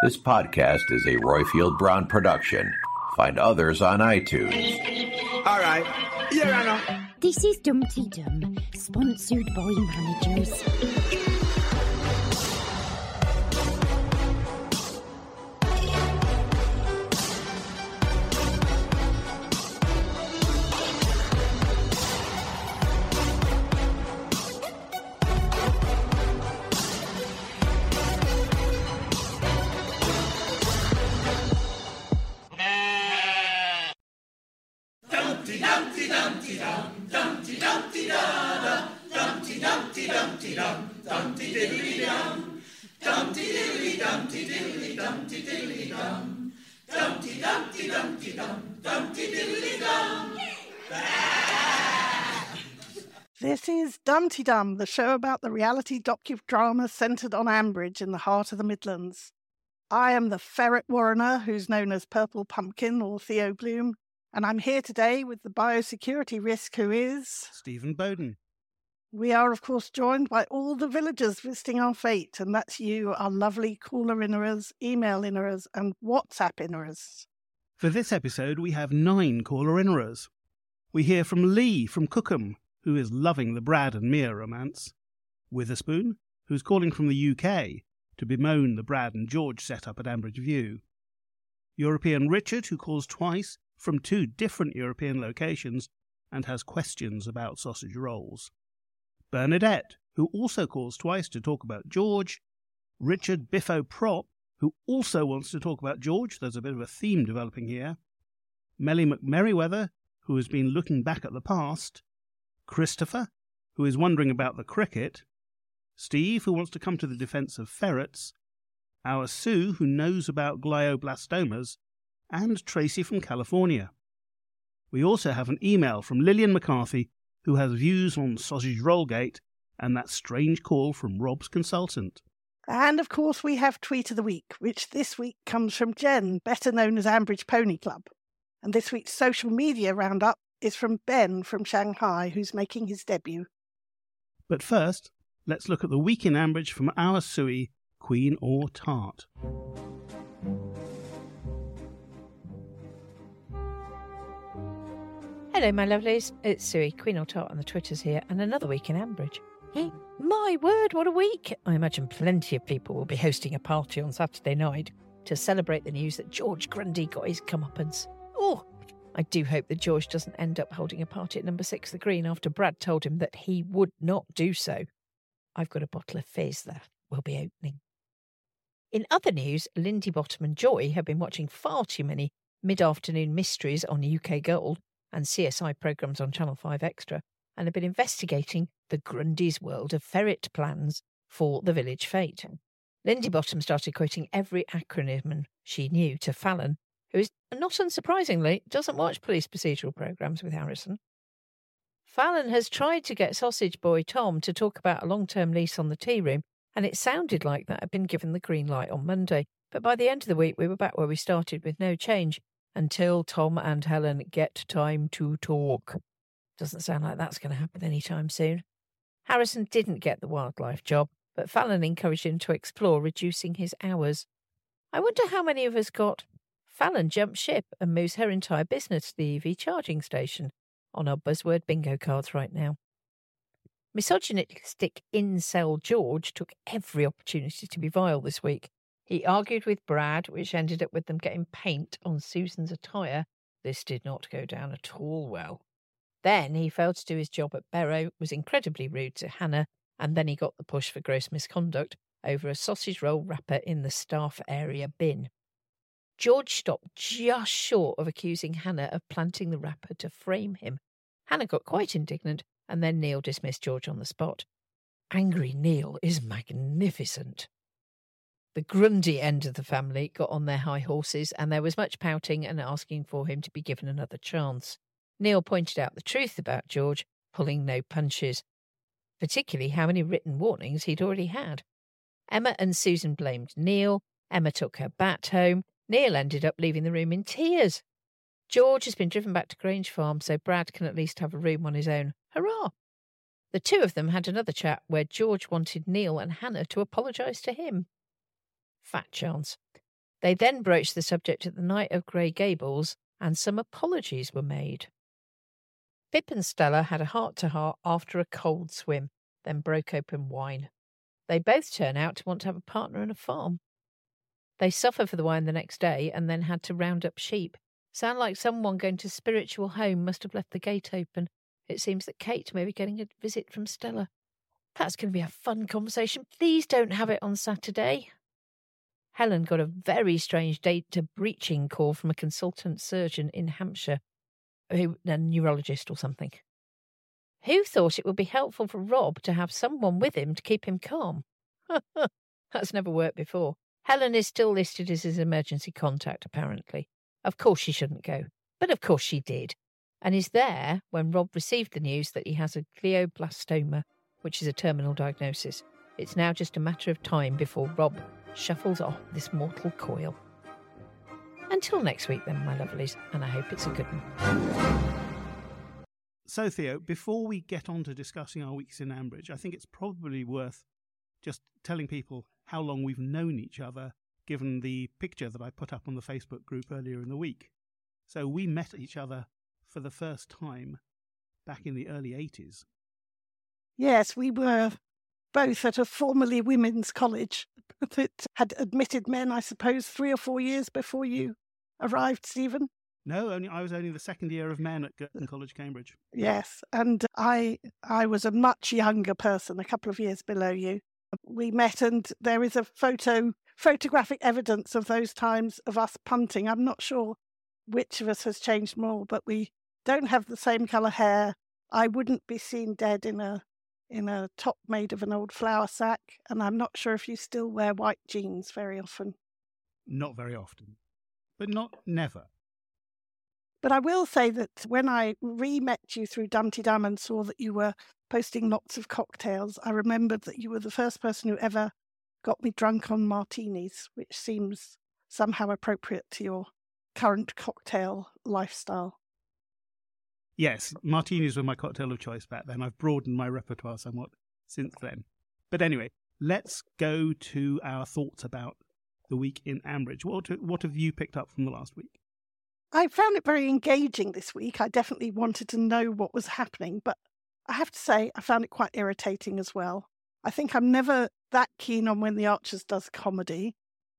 This podcast is a Roifield Brown production. Find others on iTunes. All right. Here I know. This is Dumteedum, sponsored by managers. This is Dumteedum, the show about the reality docudrama centred on Ambridge in the heart of the Midlands. I am the ferret warrener, who's known as Purple Pumpkin or Theo Bloom, and I'm here today with the biosecurity risk who is. Stephen Bowden. We are, of course, joined by all the villagers visiting our fate, and that's you, our lovely caller innerers, email innerers, and WhatsApp innerers. For this episode, we have nine caller innerers. We hear from Leigh from Cookham, who is loving the Brad and Mia romance, Witherspoon, who's calling from the UK to bemoan the Brad and George setup at Ambridge View, European Richard, who calls twice from two different European locations and has questions about sausage rolls, Bernadette, who also calls twice to talk about George, Richard Biffo Prop, who also wants to talk about George, there's a bit of a theme developing here, Mellie McMerriwhether, who has been looking back at the past, Christopher, who is wondering about the cricket, Steve, who wants to come to the defense of ferrets, our Sue, who knows about glioblastomas, and Tracy from California. We also have an email from Lilian McCarthy, who has views on Sausage Rollgate and that strange call from Rob's consultant. And of course, we have Tweet of the Week, which this week comes from Jen, better known as Ambridge Pony Club. And this week's social media roundup is from Ben from Shanghai, who's making his debut. But first, let's look at the week in Ambridge from our Suey, Queen or Tart. Hello, my lovelies. It's Sue, Queen or Tart on the Twitters here, and another week in Ambridge. My word, what a week! I imagine plenty of people will be hosting a party on Saturday night to celebrate the news that George Grundy got his comeuppance. Oh, I do hope that George doesn't end up holding a party at number six the green after Brad told him that he would not do so. I've got a bottle of fizz that will be opening. In other news, Lindy Bottom and Joy have been watching far too many mid afternoon mysteries on UK Gold and CSI programmes on Channel 5 Extra and have been investigating the Grundy's world of ferret plans for the village fate. Hmm. Lindy Bottom started quoting every acronym she knew to Fallon, who is, not unsurprisingly, doesn't watch police procedural programmes with Harrison. Fallon has tried to get sausage boy Tom to talk about a long term lease on the tea room, and it sounded like that had been given the green light on Monday. But by the end of the week, we were back where we started with no change until Tom and Helen get time to talk. Doesn't sound like that's going to happen anytime soon. Harrison didn't get the wildlife job, but Fallon encouraged him to explore reducing his hours. I wonder how many of us got Fallon jumped ship and moves her entire business to the EV charging station on our buzzword bingo cards right now. Misogynistic incel George took every opportunity to be vile this week. He argued with Brad, which ended up with them getting paint on Susan's attire. This did not go down at all well. Then he failed to do his job at Berrow, was incredibly rude to Hannah, and then he got the push for gross misconduct over a sausage roll wrapper in the staff area bin. George stopped just short of accusing Hannah of planting the wrapper to frame him. Hannah got quite indignant, and then Neil dismissed George on the spot. Angry Neil is magnificent. The Grundy end of the family got on their high horses, and there was much pouting and asking for him to be given another chance. Neil pointed out the truth about George, pulling no punches, particularly how many written warnings he'd already had. Emma and Susan blamed Neil. Emma took her bat home. Neil ended up leaving the room in tears. George has been driven back to Grange Farm, so Brad can at least have a room on his own. Hurrah! The two of them had another chat where George wanted Neil and Hannah to apologise to him. Fat chance. They then broached the subject at the night of Grey Gables, and some apologies were made. Pip and Stella had a heart to heart after a cold swim, then broke open wine. They both turn out to want to have a partner and a farm. They suffer for the wine the next day and then had to round up sheep. Sound like someone going to spiritual home must have left the gate open. It seems that Kate may be getting a visit from Stella. That's going to be a fun conversation. Please don't have it on Saturday. Helen got a very strange data breaching call from a consultant surgeon in Hampshire, who, a neurologist or something. Who thought it would be helpful for Rob to have someone with him to keep him calm? That's never worked before. Helen is still listed as his emergency contact, apparently. Of course she shouldn't go, but of course she did, and is there when Rob received the news that he has a glioblastoma, which is a terminal diagnosis. It's now just a matter of time before Rob shuffles off this mortal coil. Until next week, then, my lovelies, and I hope it's a good one. So, Theo, before we get on to discussing our weeks in Ambridge, I think it's probably worth just telling people how long we've known each other, given the picture that I put up on the Facebook group earlier in the week. So, we met each other for the first time back in the early 80s. Yes, we were both at a formerly women's college that had admitted men, I suppose, three or four years before you arrived, Stephen. No, only I was only the second year of men at Girton College, Cambridge. Yes, and I I was a much younger person, a couple of years below you. We met, and there is a photo photographic evidence of those times of us punting. I'm not sure which of us has changed more, but we don't have the same colour hair. I wouldn't be seen dead in a in a top made of an old flour sack, and I'm not sure if you still wear white jeans very often. Not very often, but not never. But I will say that when I re met you through Dumteedum and saw that you were posting lots of cocktails, I remembered that you were the first person who ever got me drunk on martinis, which seems somehow appropriate to your current cocktail lifestyle. Yes, martinis were my cocktail of choice back then. I've broadened my repertoire somewhat since then. But anyway, let's go to our thoughts about the week in Ambridge. What, what have you picked up from the last week? I found it very engaging this week. I definitely wanted to know what was happening, but I have to say, I found it quite irritating as well. I think I'm never that keen on when the Archers does comedy,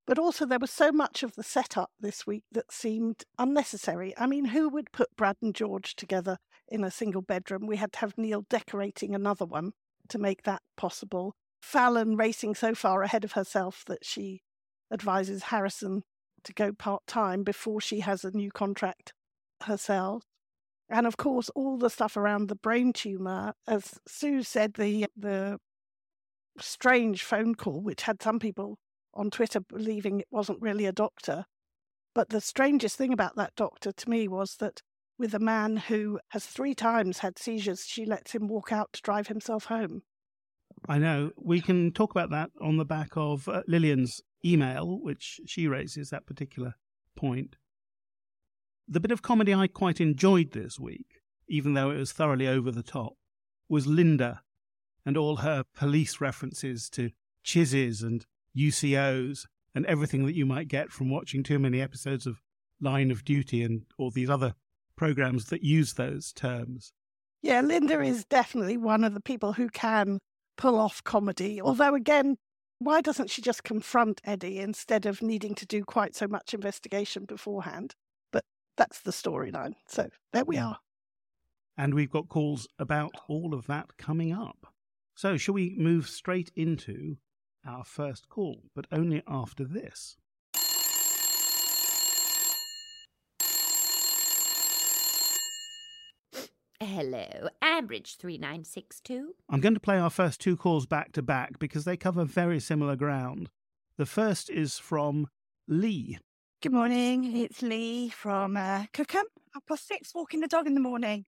but also there was so much of the setup this week that seemed unnecessary. I mean, who would put Brad and George together in a single bedroom? We had to have Neil decorating another one to make that possible. Fallon racing so far ahead of herself that she advises Harrison to go part time before she has a new contract herself. And of course, all the stuff around the brain tumor, as Sue said, the the strange phone call, which had some people on Twitter believing it wasn't really a doctor. But the strangest thing about that doctor to me was that with a man who has three times had seizures, she lets him walk out to drive himself home. I know. We can talk about that on the back of uh, Lilian's email, which she raises that particular point. The bit of comedy I quite enjoyed this week, even though it was thoroughly over the top, was Lynda and all her police references to chizzes and UCOs and everything that you might get from watching too many episodes of Line of Duty and all these other programs that use those terms. Yeah, Lynda is definitely one of the people who can pull off comedy. Although, again, why doesn't she just confront Eddie instead of needing to do quite so much investigation beforehand? But that's the storyline. So there we are. And we've got calls about all of that coming up. So, shall we move straight into our first call, but only after this? Hello, Ambridge 3962. I'm going to play our first two calls back to back because they cover very similar ground. The first is from Leigh. Good morning, it's Leigh from uh, Cookham. Half past six, walking the dog in the morning.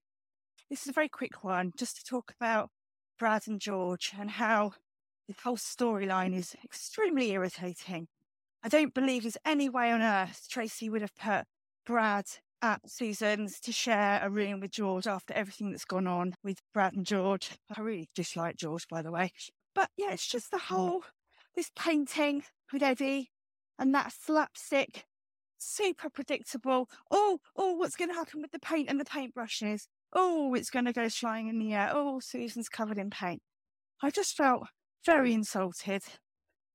This is a very quick one, just to talk about Brad and George and how the whole storyline is extremely irritating. I don't believe there's any way on earth Tracy would have put Brad at Susan's to share a room with George after everything that's gone on with Brad and George. I really dislike George, by the way. But yeah, it's just the mm. whole, this painting with Eddie and that slapstick, super predictable. Oh, oh, what's going to happen with the paint and the paintbrushes? Oh, it's going to go flying in the air. Oh, Susan's covered in paint. I just felt very insulted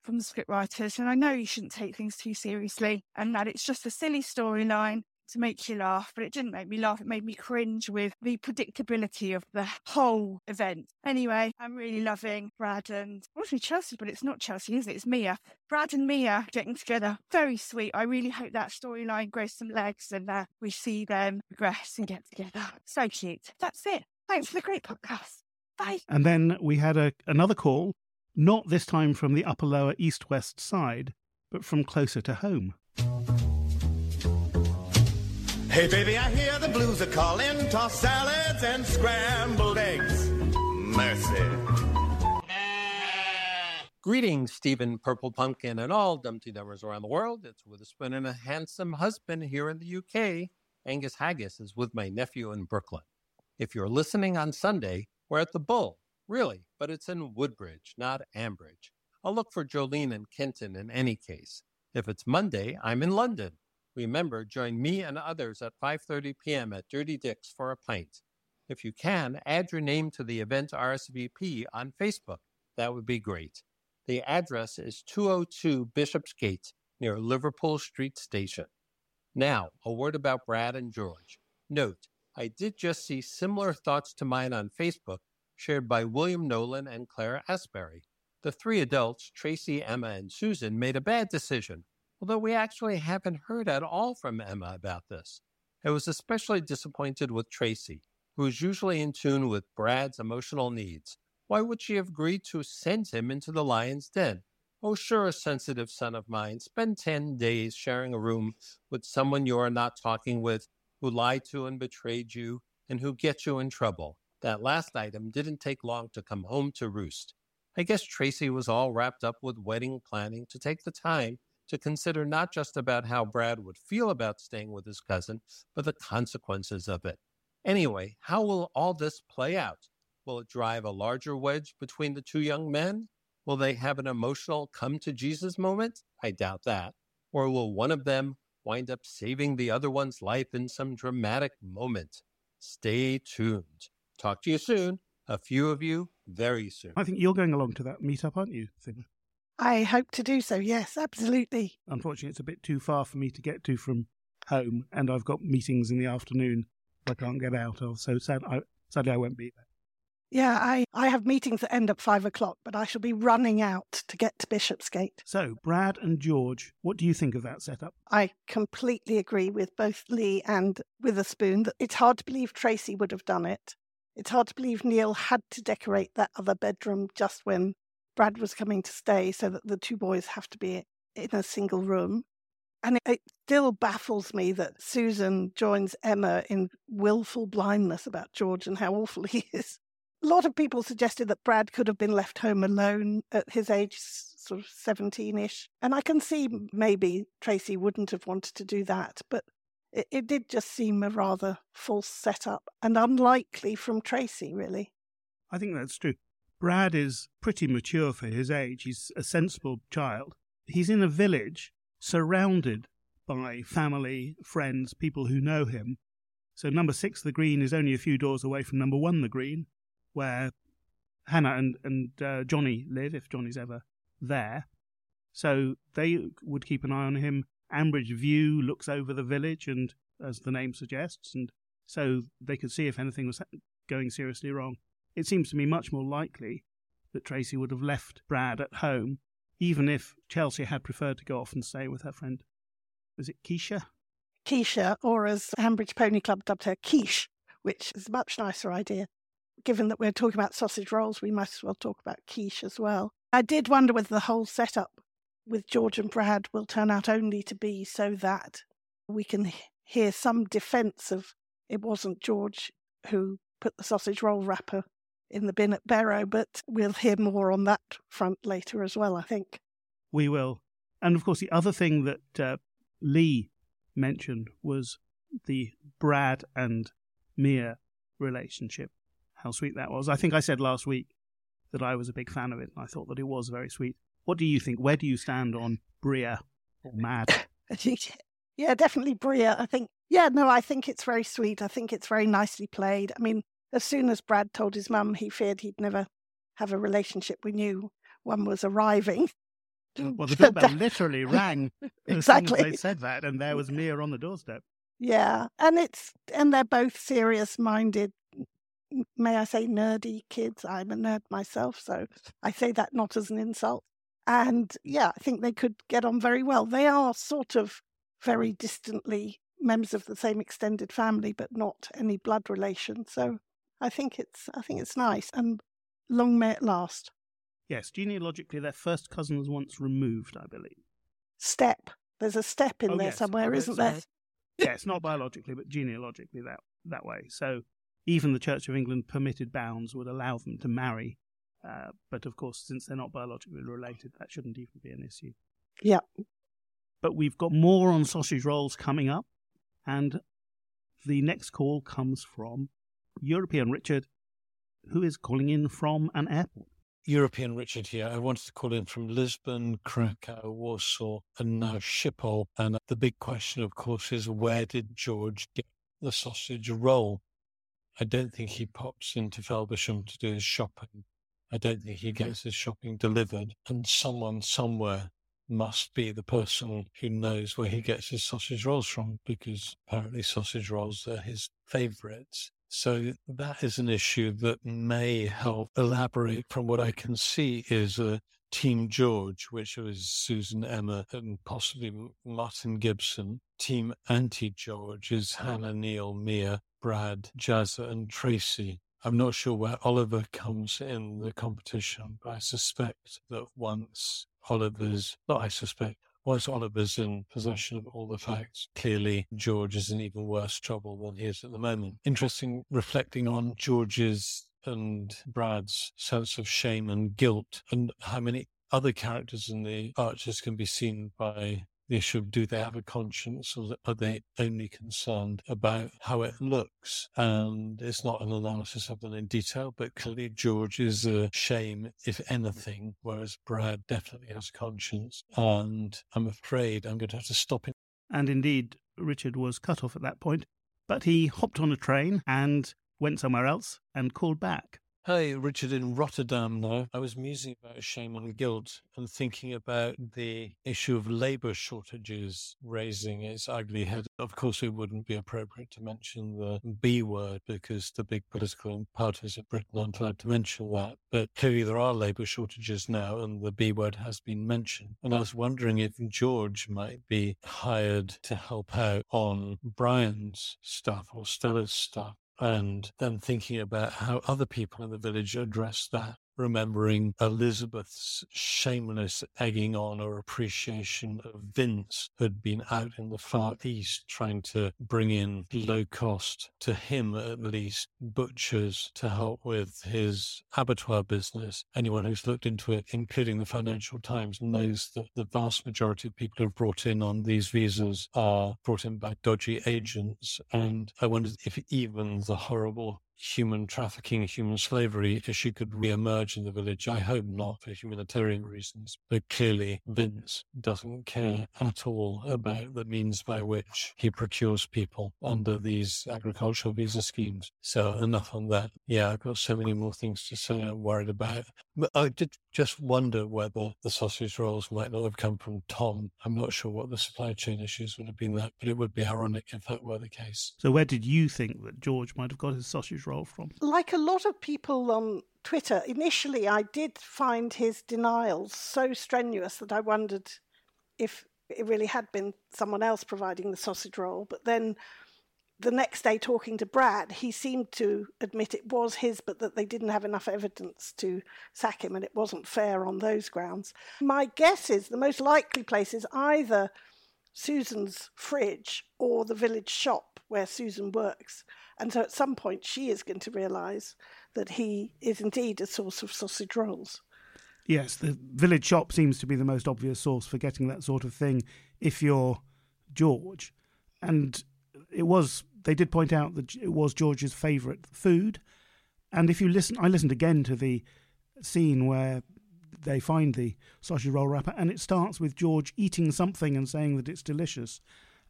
from the scriptwriters. And I know you shouldn't take things too seriously and that it's just a silly storyline to make you laugh, but it didn't make me laugh. It made me cringe with the predictability of the whole event. Anyway, I'm really loving Brad and also Chelsea, but it's not Chelsea, is it? It's Mia. Brad and Mia getting together. Very sweet. I really hope that storyline grows some legs and uh, we see them progress and get together. So cute. That's it. Thanks for the great podcast. Bye. And then we had a, another call, not this time from the upper lower east west side, but from closer to home. Hey baby, I hear the blues are calling. Toss salads and scrambled eggs. Mercy. Greetings, Stephen Purple Pumpkin and all Dumteedummers around the world. It's Witherspoon and a handsome husband here in the UK. Angus Haggis is with my nephew in Brooklyn. If you're listening on Sunday, we're at the Bull, really, but it's in Woodbridge, not Ambridge. I'll look for Jolene and Kenton in any case. If it's Monday, I'm in London. Remember, join me and others at 5:30 p.m. at Dirty Dick's for a pint. If you can, add your name to the event RSVP on Facebook. That would be great. The address is 202 Bishopsgate near Liverpool Street Station. Now, a word about Brad and George. Note, I did just see similar thoughts to mine on Facebook shared by William Nolan and Claire Asbury. The three adults, Tracy, Emma, and Susan, made a bad decision although we actually haven't heard at all from Emma about this. I was especially disappointed with Tracy, who is usually in tune with Brad's emotional needs. Why would she have agreed to send him into the lion's den? Oh, sure, a sensitive son of mine, spend 10 days sharing a room with someone you are not talking with, who lied to and betrayed you, and who gets you in trouble. That last item didn't take long to come home to roost. I guess Tracy was all wrapped up with wedding planning to take the time to consider not just about how Brad would feel about staying with his cousin, but the consequences of it. Anyway, how will all this play out? Will it drive a larger wedge between the two young men? Will they have an emotional come to Jesus moment? I doubt that. Or will one of them wind up saving the other one's life in some dramatic moment? Stay tuned. Talk to you soon. A few of you very soon. I think you're going along to that meetup, aren't you, Thing? I hope to do so, yes, absolutely. Unfortunately, it's a bit too far for me to get to from home, and I've got meetings in the afternoon I can't get out of, so sad, I, sadly I won't be there. Yeah, I, I have meetings that end at five o'clock, but I shall be running out to get to Bishopsgate. So, Brad and George, what do you think of that setup? I completely agree with both Leigh and Witherspoon that it's hard to believe Tracy would have done it. It's hard to believe Neil had to decorate that other bedroom just when Brad was coming to stay so that the two boys have to be in a single room. And it still baffles me that Susan joins Emma in willful blindness about George and how awful he is. A lot of people suggested that Brad could have been left home alone at his age, sort of 17 ish. And I can see maybe Tracy wouldn't have wanted to do that, but it, it did just seem a rather false setup and unlikely from Tracy, really. I think that's true. Brad is pretty mature for his age. He's a sensible child. He's in a village surrounded by family, friends, people who know him. So number six, the Green, is only a few doors away from number one, the Green, where Hannah and and uh, Johnny live, if Johnny's ever there. So they would keep an eye on him. Ambridge View looks over the village, and as the name suggests, and so they could see if anything was going seriously wrong. It seems to me much more likely that Tracy would have left Brad at home, even if Chelsea had preferred to go off and stay with her friend. Was it Keisha? Keisha, or as Ambridge Pony Club dubbed her, Quiche, which is a much nicer idea. Given that we're talking about sausage rolls, we might as well talk about quiche as well. I did wonder whether the whole setup with George and Brad will turn out only to be so that we can hear some defence of it wasn't George who put the sausage roll wrapper in the bin at Berrow, but we'll hear more on that front later as well, I think. We will. And of course, the other thing that uh, Leigh mentioned was the Brad and Mia relationship. How sweet that was. I think I said last week that I was a big fan of it, and I thought that it was very sweet. What do you think? Where do you stand on Bria or Mad? yeah, definitely Bria. I think, yeah, no, I think it's very sweet. I think it's very nicely played. I mean, as soon as Brad told his mum he feared he'd never have a relationship, we knew one was arriving. Well, the doorbell literally rang exactly. as they said that, and there was Mia on the doorstep. Yeah, and it's and they're both serious-minded. May I say nerdy kids? I'm a nerd myself, so I say that not as an insult. And yeah, I think they could get on very well. They are sort of very distantly members of the same extended family, but not any blood relation. So I think it's I think it's nice, and long may it last. Yes, genealogically, their first cousin was once removed, I believe. Step. There's a step in Oh, there yes, somewhere, okay, isn't there? yes, not biologically, but genealogically that that way. So even the Church of England permitted bounds would allow them to marry, uh, but of course, since they're not biologically related, that shouldn't even be an issue. Yeah. But we've got more on sausage rolls coming up, and the next call comes from European Richard, who is calling in from an airport. European Richard here. I wanted to call in from Lisbon, Krakow, Warsaw, and now Schiphol. And the big question, of course, is where did George get the sausage roll? I don't think he pops into Felbersham to do his shopping. I don't think he gets his shopping delivered. And someone somewhere must be the person who knows where he gets his sausage rolls from, because apparently sausage rolls are his favorites. So that is an issue that may help elaborate from what I can see is a Team George, which was Susan Emma and possibly Martin Gibson. Team Anti George is Hannah Neil, Mia, Brad, Jazzer, and Tracy. I'm not sure where Oliver comes in the competition, but I suspect that once Oliver's, not I suspect, once Oliver's in possession of all the facts, clearly George is in even worse trouble than he is at the moment. Interesting reflecting on George's and Brad's sense of shame and guilt and how many other characters in the Archers can be seen by the issue of do they have a conscience or are they only concerned about how it looks? And it's not an analysis of them in detail, but clearly George is a uh, shame, if anything, whereas Brad definitely has conscience. And I'm afraid I'm going to have to stop him. And indeed, Richard was cut off at that point, but he hopped on a train and went somewhere else and called back. Hi, Richard in Rotterdam now. I was musing about shame and guilt and thinking about the issue of labour shortages raising its ugly head. Of course, it wouldn't be appropriate to mention the B word because the big political parties of Britain aren't allowed to mention that. But clearly, there are labour shortages now, and the B word has been mentioned. And I was wondering if George might be hired to help out on Brian's stuff or Stella's stuff and then thinking about how other people in the village address that, remembering Elizabeth's shameless egging on or appreciation of Vince, who'd been out in the Far East trying to bring in low cost, to him at least, butchers to help with his abattoir business. Anyone who's looked into it, including the Financial Times, knows that the vast majority of people who've brought in on these visas are brought in by dodgy agents. And I wondered if even the horrible human trafficking, human slavery issue could re-emerge in the village. I hope not for humanitarian reasons, but clearly Vince doesn't care at all about the means by which he procures people under these agricultural visa schemes. So enough on that. Yeah, I've got so many more things to say I'm worried about. But I did just wonder whether the sausage rolls might not have come from Tom. I'm not sure what the supply chain issues would have been that, but it would be ironic if that were the case. So, where did you think that George might have got his sausage roll from? Like a lot of people on Twitter, initially I did find his denials so strenuous that I wondered if it really had been someone else providing the sausage roll. But then the next day talking to Brad, he seemed to admit it was his, but that they didn't have enough evidence to sack him and it wasn't fair on those grounds. My guess is the most likely place is either Susan's fridge or the village shop where Susan works. And so at some point she is going to realise that he is indeed a source of sausage rolls. Yes, the village shop seems to be the most obvious source for getting that sort of thing if you're George. And it was they did point out that it was George's favourite food. And if you listen, I listened again to the scene where they find the sausage roll wrapper, and it starts with George eating something and saying that it's delicious.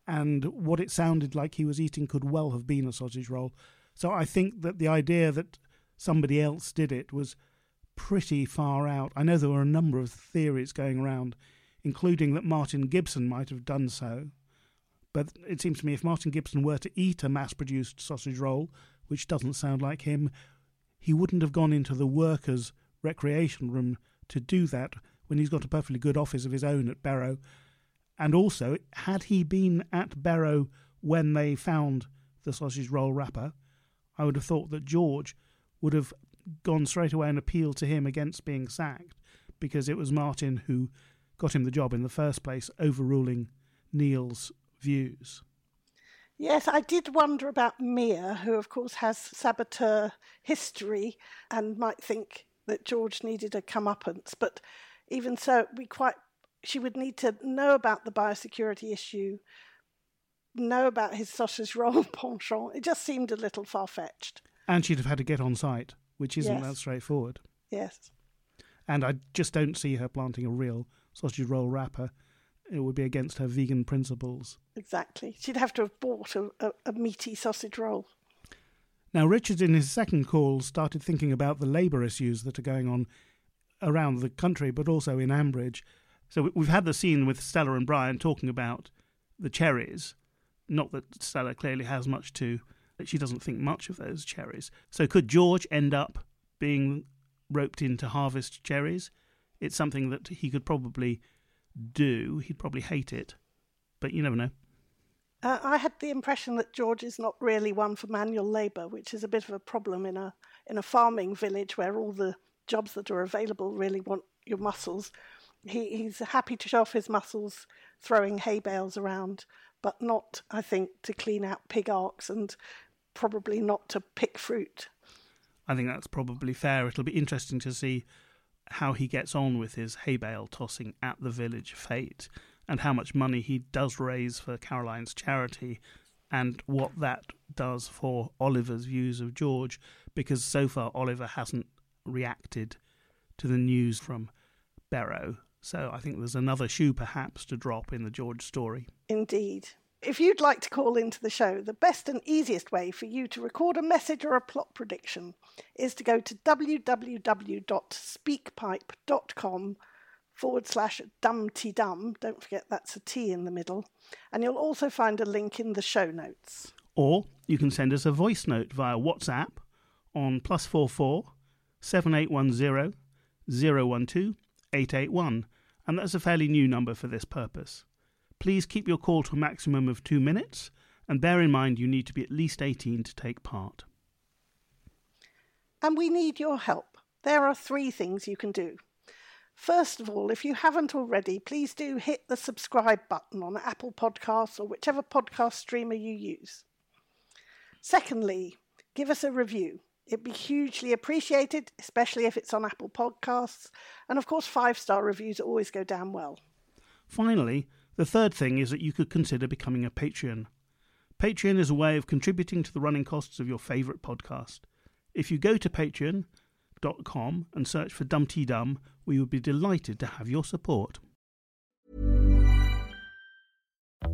And what it sounded like he was eating could well have been a sausage roll. So I think that the idea that somebody else did it was pretty far out. I know there were a number of theories going around, including that Martin Gibson might have done so. But it seems to me if Martin Gibson were to eat a mass produced sausage roll, which doesn't sound like him, he wouldn't have gone into the workers' recreation room to do that when he's got a perfectly good office of his own at Berrow. And also, had he been at Berrow when they found the sausage roll wrapper, I would have thought that George would have gone straight away and appealed to him against being sacked because it was Martin who got him the job in the first place, overruling Neil's views. Yes, I did wonder about Mia, who, of course, has saboteur history and might think that George needed a comeuppance. But even so, we quite she would need to know about the biosecurity issue, know about his sausage roll penchant. It just seemed a little far fetched. And she'd have had to get on site, which isn't Yes. that straightforward. Yes. And I just don't see her planting a real sausage roll wrapper. It would be against her vegan principles. Exactly. She'd have to have bought a, a, a meaty sausage roll. Now, Richard, in his second call, started thinking about the labour issues that are going on around the country, but also in Ambridge. So we- we've had the scene with Stella and Brian talking about the cherries. Not that Stella clearly has much to, that she doesn't think much of those cherries. So could George end up being roped in to harvest cherries? It's something that he could probably do. He'd probably hate it, but you never know. Uh, I had the impression that George is not really one for manual labour, which is a bit of a problem in a in a farming village where all the jobs that are available really want your muscles. He, he's happy to show off his muscles throwing hay bales around, but not, I think, to clean out pig arks and probably not to pick fruit. I think that's probably fair. It'll be interesting to see how he gets on with his hay bale tossing at the village fete and how much money he does raise for Caroline's charity and what that does for Oliver's views of George because so far Oliver hasn't reacted to the news from Berrow. So I think there's another shoe perhaps to drop in the George story. Indeed. If you'd like to call into the show, the best and easiest way for you to record a message or a plot prediction is to go to www.speakpipe.com forward slash dumteedum. Don't forget that's a T in the middle. And you'll also find a link in the show notes. Or you can send us a voice note via WhatsApp on plus four four seven eight one zero zero one two eight eight one, and that's a fairly new number for this purpose. Please keep your call to a maximum of two minutes, and bear in mind you need to be at least eighteen to take part. And we need your help. There are three things you can do. First of all, if you haven't already, please do hit the subscribe button on Apple Podcasts or whichever podcast streamer you use. Secondly, give us a review. It'd be hugely appreciated, especially if it's on Apple Podcasts. And of course, five star reviews always go down well. Finally, the third thing is that you could consider becoming a Patreon. Patreon is a way of contributing to the running costs of your favourite podcast. If you go to patreon.com and search for Dumteedum, we would be delighted to have your support.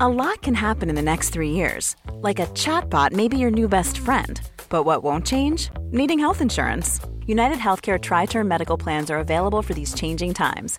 A lot can happen in the next three years. Like a chatbot may be your new best friend. But what won't change? Needing health insurance. United Healthcare Tri Term Medical Plans are available for these changing times.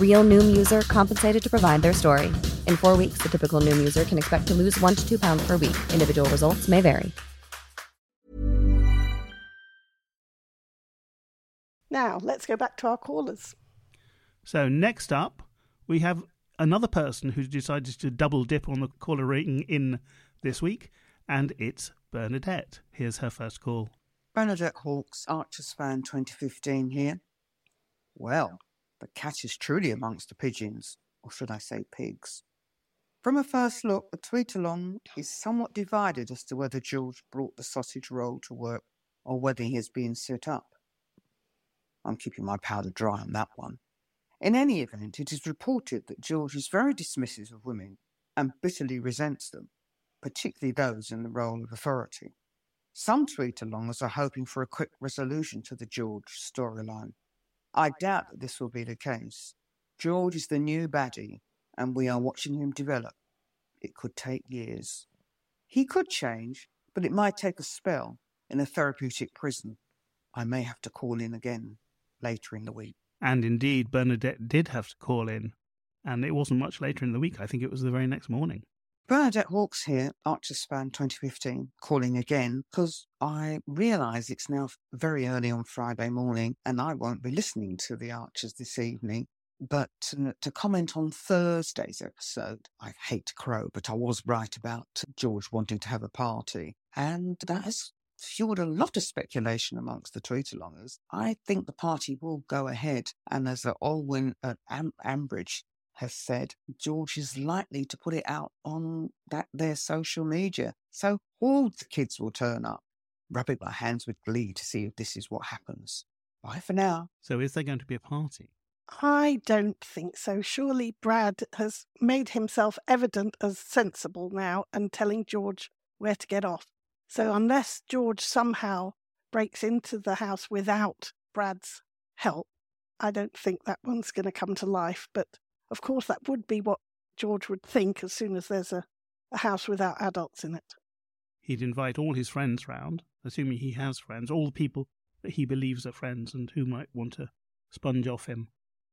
Real Noom user compensated to provide their story. In four weeks, the typical Noom user can expect to lose one to two pounds per week. Individual results may vary. Now, let's go back to our callers. So, next up, we have another person who's decided to double dip on the caller ring in this week, and it's Bernadette. Here's her first call. Bernadette Hawks, Archers fan 2015 here. Well, the cat is truly amongst the pigeons, or should I say pigs. From a first look, the tweet along is somewhat divided as to whether George brought the sausage roll to work or whether he is being set up. I'm keeping my powder dry on that one. In any event, it is reported that George is very dismissive of women and bitterly resents them, particularly those in the role of authority. Some tweet alongers are hoping for a quick resolution to the George storyline. I doubt that this will be the case. George is the new baddie, and we are watching him develop. It could take years. He could change, but it might take a spell in a therapeutic prison. I may have to call in again later in the week. And indeed, Bernadette did have to call in, and it wasn't much later in the week. I think it was the very next morning. Bernadette Hawks here, Archers fan 2015, calling again because I realise it's now very early on Friday morning and I won't be listening to the Archers this evening. But to, comment on Thursday's episode, I hate to crow, but I was right about George wanting to have a party. And that has fueled a lot of speculation amongst the tweet alongers. I think the party will go ahead. And as the Alwyn at Am- Ambridge has said George is likely to put it out on that their social media. So all the kids will turn up, rubbing their hands with glee to see if this is what happens. Bye for now. So is there going to be a party? I don't think so. Surely Brad has made himself evident as sensible now and telling George where to get off. So unless George somehow breaks into the house without Brad's help, I don't think that one's going to come to life. But of course, that would be what George would think as soon as there's a, a house without adults in it. He'd invite all his friends round, assuming he has friends, all the people that he believes are friends and who might want to sponge off him.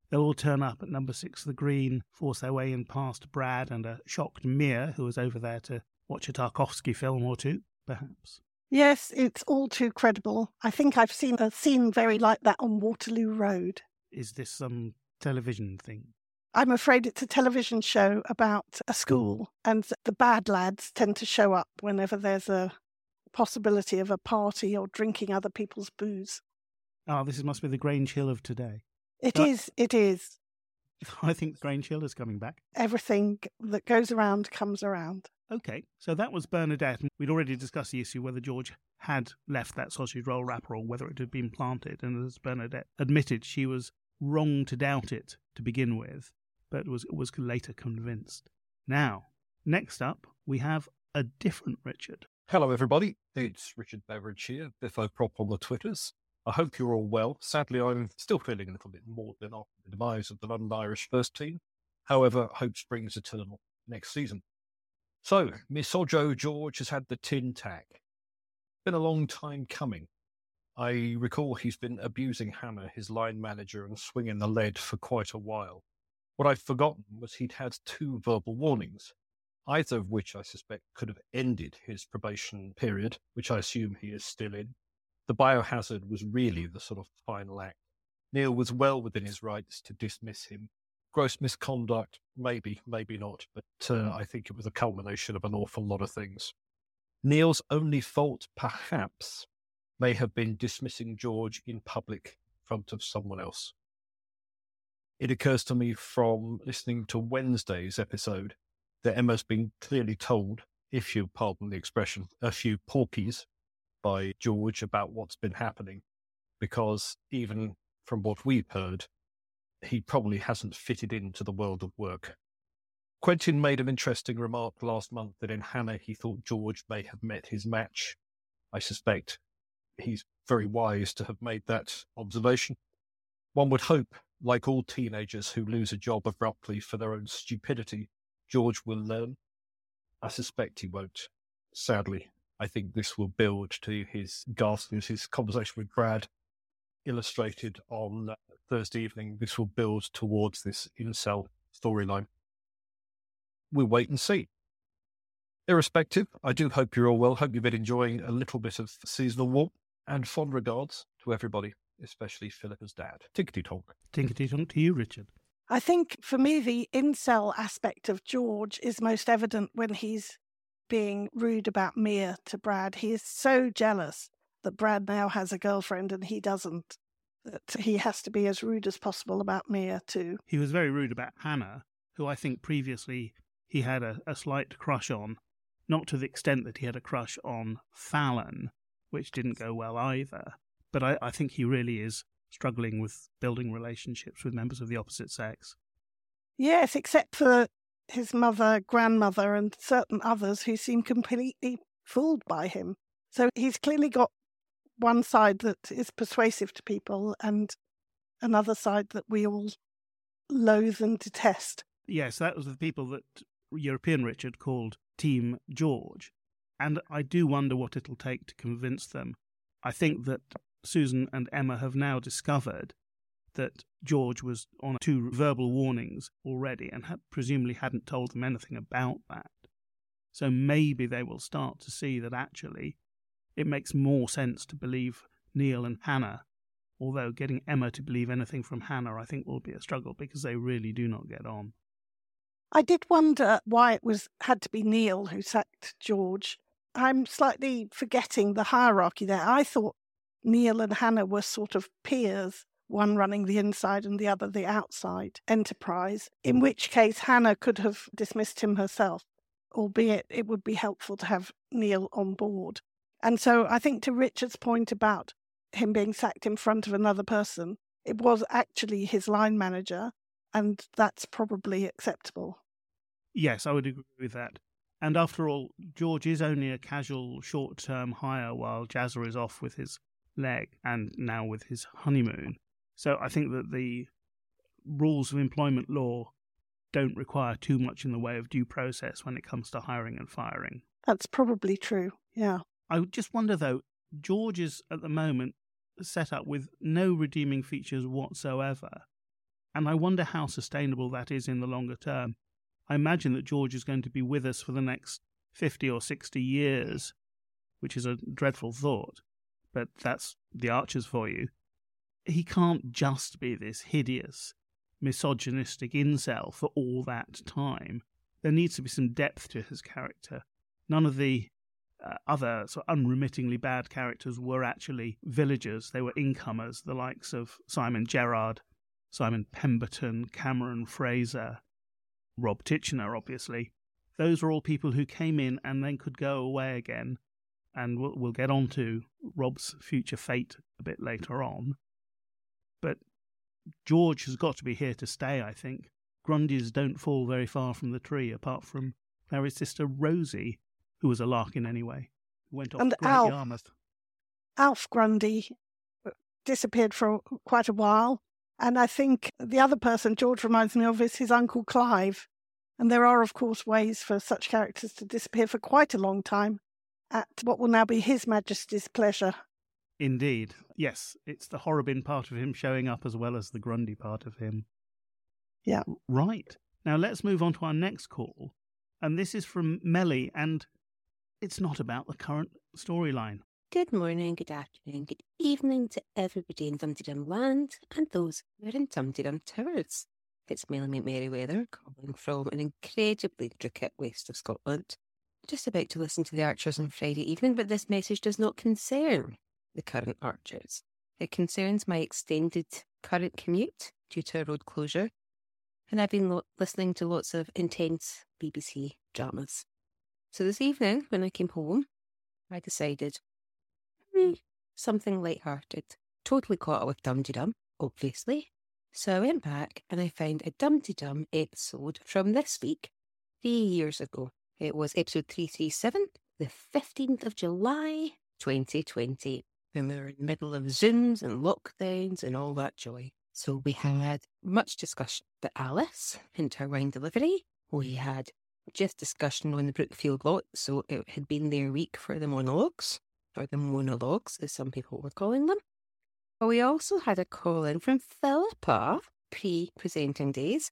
They'll all turn up at number six the green, force their way in past Brad and a shocked Mia who was over there to watch a Tarkovsky film or two, perhaps. Yes, it's all too credible. I think I've seen a scene very like that on Waterloo Road. Is this some television thing? I'm afraid it's a television show about a school, and the bad lads tend to show up whenever there's a possibility of a party or drinking other people's booze. Oh, this must be the Grange Hill of today. It is. It is. I think Grange Hill is coming back. Everything that goes around comes around. Okay, so that was Bernadette. We'd already discussed the issue whether George had left that sausage roll wrapper or whether it had been planted. And as Bernadette admitted, she was wrong to doubt it to begin with, but was was later convinced. Now, next up, we have a different Richard. Hello, everybody. It's Richard Beveridge here, Biffo Prop on the Twitters. I hope you're all well. Sadly, I'm still feeling a little bit more than after the demise of the London Irish first team. However, hope springs eternal next season. So, Misojo George has had the tin tack. Been a long time coming. I recall he's been abusing Hannah, his line manager, and swinging the lead for quite a while. What I'd forgotten was he'd had two verbal warnings, either of which I suspect could have ended his probation period, which I assume he is still in. The biohazard was really the sort of final act. Neil was well within his rights to dismiss him. Gross misconduct, maybe, maybe not, but uh, I think it was a culmination of an awful lot of things. Neil's only fault, perhaps, may have been dismissing George in public in front of someone else. It occurs to me from listening to Wednesday's episode that Emma's been clearly told, if you pardon the expression, a few porkies by George about what's been happening, because even from what we've heard, he probably hasn't fitted into the world of work. Quentin made an interesting remark last month that in Hannah he thought George may have met his match. I suspect he's very wise to have made that observation. One would hope, like all teenagers who lose a job abruptly for their own stupidity, George will learn. I suspect he won't. Sadly, I think this will build to his ghastly, his conversation with Brad illustrated on uh, Thursday evening. This will build towards this incel storyline we'll wait and see. Irrespective, I do hope you're all well. Hope you've been enjoying a little bit of seasonal warmth and fond regards to everybody, especially Philippa's dad. Tinkety tonk. Tinkety tonk to you, Richard. I think for me, the incel aspect of George is most evident when he's being rude about Mia to Brad. He is so jealous that Brad now has a girlfriend and he doesn't, that he has to be as rude as possible about Mia, too. He was very rude about Hannah, who I think previously he had a, a slight crush on, not to the extent that he had a crush on Fallon, which didn't go well either. But I, I think he really is struggling with building relationships with members of the opposite sex. Yes, except for his mother, grandmother, and certain others who seem completely fooled by him. So he's clearly got one side that is persuasive to people and another side that we all loathe and detest. Yes, that was the people that European Richard called Team George. And I do wonder what it'll take to convince them. I think that Susan and Emma have now discovered that George was on two verbal warnings already and had, presumably hadn't told them anything about that. So maybe they will start to see that actually it makes more sense to believe Neil and Hannah. Although getting Emma to believe anything from Hannah, I think, will be a struggle because they really do not get on. I did wonder why it was had to be Neil who sacked George. I'm slightly forgetting the hierarchy there. I thought Neil and Hannah were sort of peers, one running the inside and the other the outside enterprise, in which case Hannah could have dismissed him herself, albeit it would be helpful to have Neil on board. And so I think to Richard's point about him being sacked in front of another person, it was actually his line manager and that's probably acceptable. Yes, I would agree with that. And after all, George is only a casual short term hire while Jazzer is off with his leg and now with his honeymoon. So I think that the rules of employment law don't require too much in the way of due process when it comes to hiring and firing. That's probably true, yeah. I just wonder though, George is at the moment set up with no redeeming features whatsoever. And I wonder how sustainable that is in the longer term. I imagine that George is going to be with us for the next 50 or 60 years, which is a dreadful thought, but that's the Archers for you. He can't just be this hideous, misogynistic incel for all that time. There needs to be some depth to his character. None of the uh, other sort of unremittingly bad characters were actually villagers. They were incomers, the likes of Simon Gerrard Simon Pemberton, Cameron Fraser, Rob Titchener, obviously. Those were all people who came in and then could go away again. And we'll, we'll get on to Rob's future fate a bit later on. But George has got to be here to stay, I think. Grundys don't fall very far from the tree, apart from Clarrie's sister Rosie, who was a Larkin anyway, who went off and to Alf, Yarmouth. Alf Grundy uh, disappeared for quite a while. And I think the other person George reminds me of is his uncle Clive, And there are, of course, ways for such characters to disappear for quite a long time at what will now be His Majesty's pleasure. Indeed. Yes, it's the Horrobin part of him showing up as well as the Grundy part of him. Yeah. Right. Now let's move on to our next call. And this is from Mellie, and it's not about the current storyline. Good morning, good afternoon, good evening to everybody in Dumteedum Land and those who are in Dumteedum Towers. It's Mellie McMerriwhether calling from an incredibly intricate west of Scotland. Just about to listen to the Archers on Friday evening, but this message does not concern the current Archers. It concerns my extended current commute due to a road closure, and I've been lo- listening to lots of intense BBC dramas. So this evening, when I came home, I decided hmm, something light-hearted. Totally caught up with Dumteedum, obviously. So I went back and I found a Dumteedum episode from this week, three years ago. It was episode 337, the 15th of July, 2020, when we were in the middle of Zooms and lockdowns and all that joy. So we had much discussion about Alice and her wine delivery. We had just discussion on the Brookfield lot, so it had been their week for the monologues, or the monologues, as some people were calling them. But we also had a call in from Philippa pre presenting days.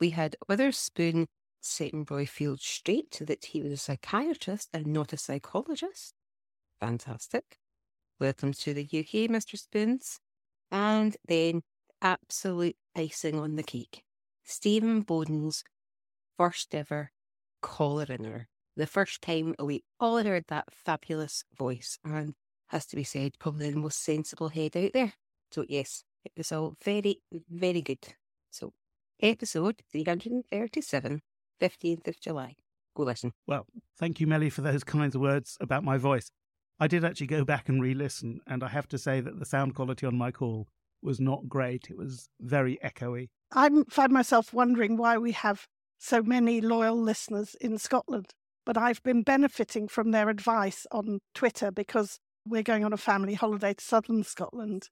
We had Witherspoon setting Roifield straight that he was a psychiatrist and not a psychologist. Fantastic. Welcome to the UK, Mr. Spoons. And then absolute icing on the cake. Stephen Bowden's first ever caller in The first time we all heard that fabulous voice and has to be said, probably the most sensible head out there. So yes, it was all very, very good. So episode 337, 15th of July. Go listen. Well, thank you, Mellie, for those kinds of words about my voice. I did actually go back and re listen, and I have to say that the sound quality on my call was not great. It was very echoey. I find myself wondering why we have so many loyal listeners in Scotland, but I've been benefiting from their advice on Twitter because we're going on a family holiday to southern Scotland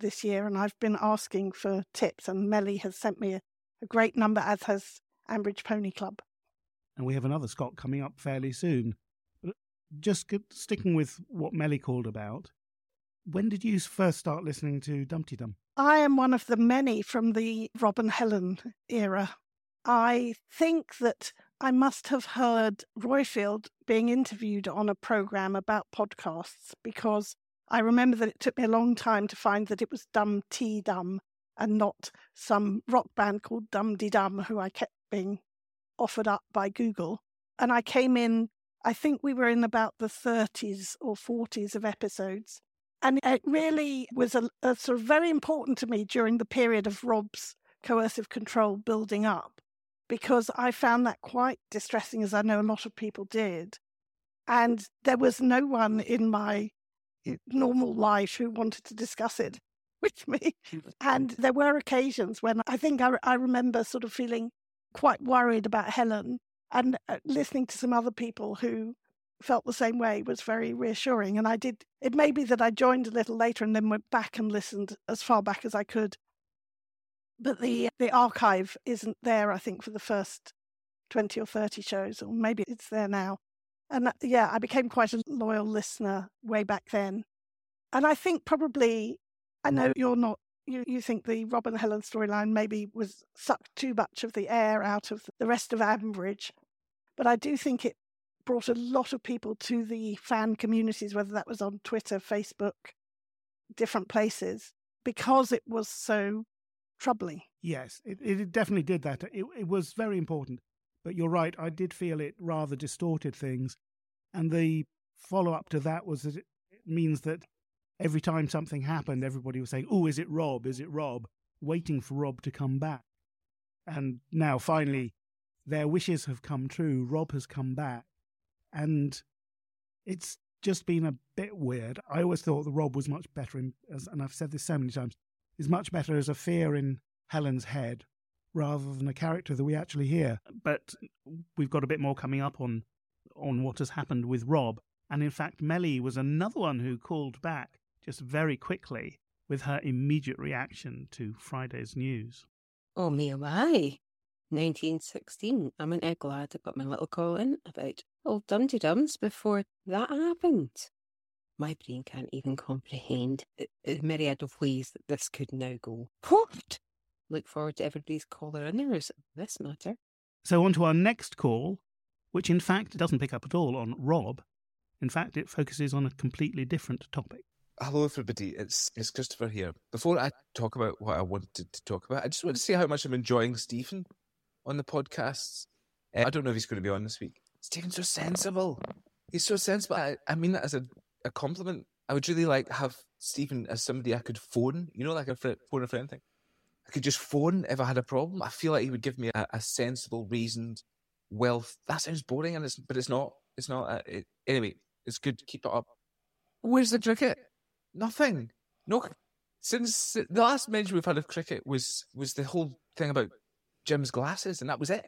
this year, and I've been asking for tips, and Mellie has sent me a, a great number, as has Ambridge Pony Club. And we have another Scot coming up fairly soon. Uh, just sticking with what Mellie called about, when did you first start listening to Dumteedum? I am one of the many from the Rob and Helen era. I think that I must have heard Roifield being interviewed on a program about podcasts because I remember that it took me a long time to find that it was Dum T Dum and not some rock band called Dum Dee Dum, who I kept being offered up by Google. And I came in, I think we were in about the 30s or 40s of episodes. And it really was a, a sort of very important to me during the period of Rob's coercive control building up, because I found that quite distressing, as I know a lot of people did. And there was no one in my normal life who wanted to discuss it with me. And there were occasions when I think I, I remember sort of feeling quite worried about Helen and uh, listening to some other people who felt the same way was very reassuring. And I did, it may be that I joined a little later and then went back and listened as far back as I could. But the, the archive isn't there, I think, for the first 20 or 30 shows, or maybe it's there now. And yeah, I became quite a loyal listener way back then. And I think probably, I know you're not, you, you think the Robin Helen storyline maybe was sucked too much of the air out of the rest of Ambridge. But I do think it brought a lot of people to the fan communities, whether that was on Twitter, Facebook, different places, because it was so troubling. Yes, it, it definitely did that. It, it was very important. But you're right, I did feel it rather distorted things. And the follow up to that was that it means that every time something happened, everybody was saying, Oh, is it Rob? Is it Rob? Waiting for Rob to come back. And now finally, their wishes have come true. Rob has come back. And it's just been a bit weird. I always thought the Rob was much better, in, and I've said this so many times, is much better as a fear in Helen's head rather than a character that we actually hear. But we've got a bit more coming up on on what has happened with Rob. And in fact, Mellie was another one who called back just very quickly with her immediate reaction to Friday's news. Oh, me, my. 1916. I'm an egg glad I got my little call in about old Dum Dums before that happened. My brain can't even comprehend the myriad of ways that this could now go. What? Look forward to everybody's caller inners of this matter. So, on to our next call, which in fact doesn't pick up at all on Rob. In fact, it focuses on a completely different topic. Hello, everybody. It's it's Christopher here. Before I talk about what I wanted to talk about, I just want to say how much I'm enjoying Stephen on the podcasts. Uh, I don't know if he's going to be on this week. Stephen's so sensible. He's so sensible. I, I mean that as a, a compliment. I would really like to have Stephen as somebody I could phone. You know, like a fr- phone a friend thing. I could just phone if I had a problem. I feel like he would give me a, a sensible, reasoned, well. That sounds boring, and it's but it's not. It's not. Uh, it, anyway, it's good. To keep it up. Where's the cricket? Nothing. No. Since the last mention we've had of cricket was was the whole thing about Jim's glasses, and that was it.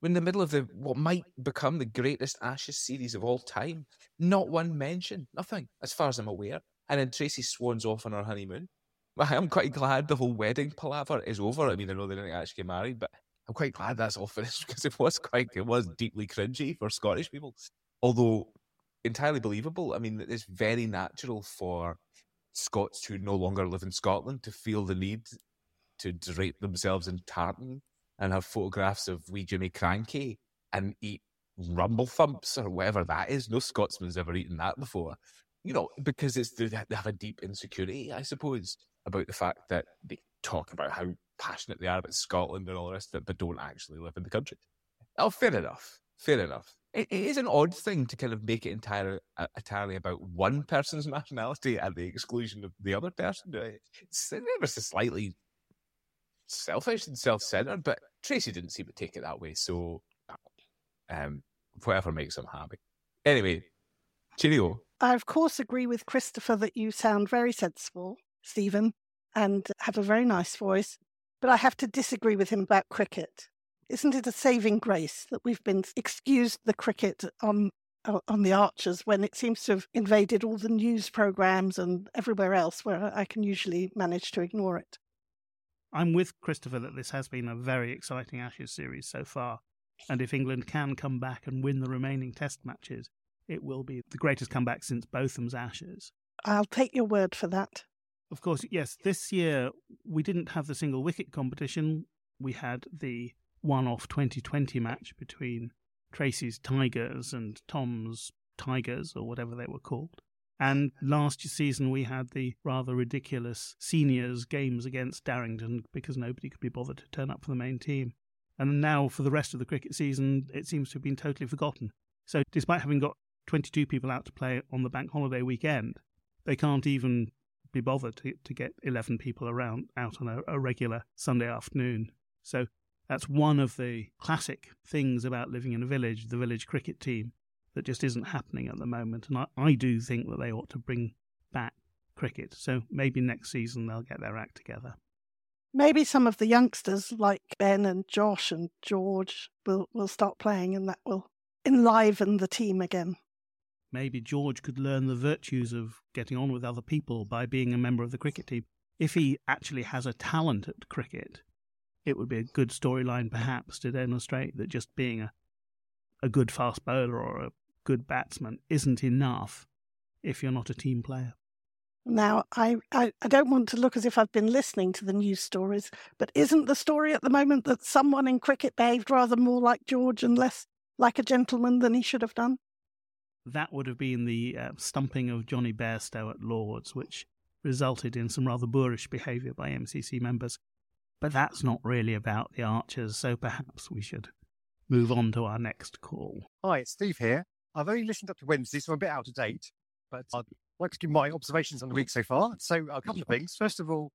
We're in the middle of the what might become the greatest Ashes series of all time. Not one mention. Nothing, as far as I'm aware. And then Tracy Swan's off on her honeymoon. I'm quite glad the whole wedding palaver is over. I mean, I know they didn't actually get married, but I'm quite glad that's all finished because it was quite, it was deeply cringy for Scottish people. Although entirely believable. I mean, it's very natural for Scots who no longer live in Scotland to feel the need to drape themselves in tartan and have photographs of wee Jimmy Krankie and eat rumbledethumps or whatever that is. No Scotsman's ever eaten that before. You know, because it's they have a deep insecurity, I suppose, about the fact that they talk about how passionate they are about Scotland and all the rest of it, but don't actually live in the country. Oh, fair enough. Fair enough. It, it is an odd thing to kind of make it entirely, uh, entirely about one person's nationality at the exclusion of the other person. Uh, It's ever so slightly selfish and self-centered, but Tracy didn't seem to take it that way. So, um, whatever makes him happy. Anyway, cheerio. I, of course, agree with Christopher that you sound very sensible, Stephen, and have a very nice voice. But I have to disagree with him about cricket. Isn't it a saving grace that we've been excused the cricket on on the Archers when it seems to have invaded all the news programs and everywhere else where I can usually manage to ignore it? I'm with Christopher that this has been a very exciting Ashes series so far, and if England can come back and win the remaining Test matches, it will be the greatest comeback since Botham's Ashes. I'll take your word for that. Of course, yes, this year we didn't have the single wicket competition. We had the one off 2020 match between Tracy's Tigers and Tom's Tigers, or whatever they were called. And last season we had the rather ridiculous seniors games against Darrington because nobody could be bothered to turn up for the main team. And now for the rest of the cricket season, it seems to have been totally forgotten. So despite having got 22 people out to play on the bank holiday weekend, they can't even be bothered to, to get 11 people around out on a, a regular Sunday afternoon. So that's one of the classic things about living in a village, the village cricket team, that just isn't happening at the moment. And I, I do think that they ought to bring back cricket. So maybe next season they'll get their act together. Maybe some of the youngsters like Ben and Josh and George will, will start playing and that will enliven the team again. Maybe George could learn the virtues of getting on with other people by being a member of the cricket team. If he actually has a talent at cricket, it would be a good storyline perhaps to demonstrate that just being a, a good fast bowler or a good batsman isn't enough if you're not a team player. Now, I, I, I don't want to look as if I've been listening to the news stories, but isn't the story at the moment that someone in cricket behaved rather more like George and less like a gentleman than he should have done? That would have been the uh, stumping of Jonny Bairstow at Lords, which resulted in some rather boorish behaviour by MCC members. But that's not really about the Archers, so perhaps we should move on to our next call. Hi, it's Steve here. I've only listened up to Wednesday, so I'm a bit out of date, but I'd like to give my observations on the week so far. So, a couple of things. First of all,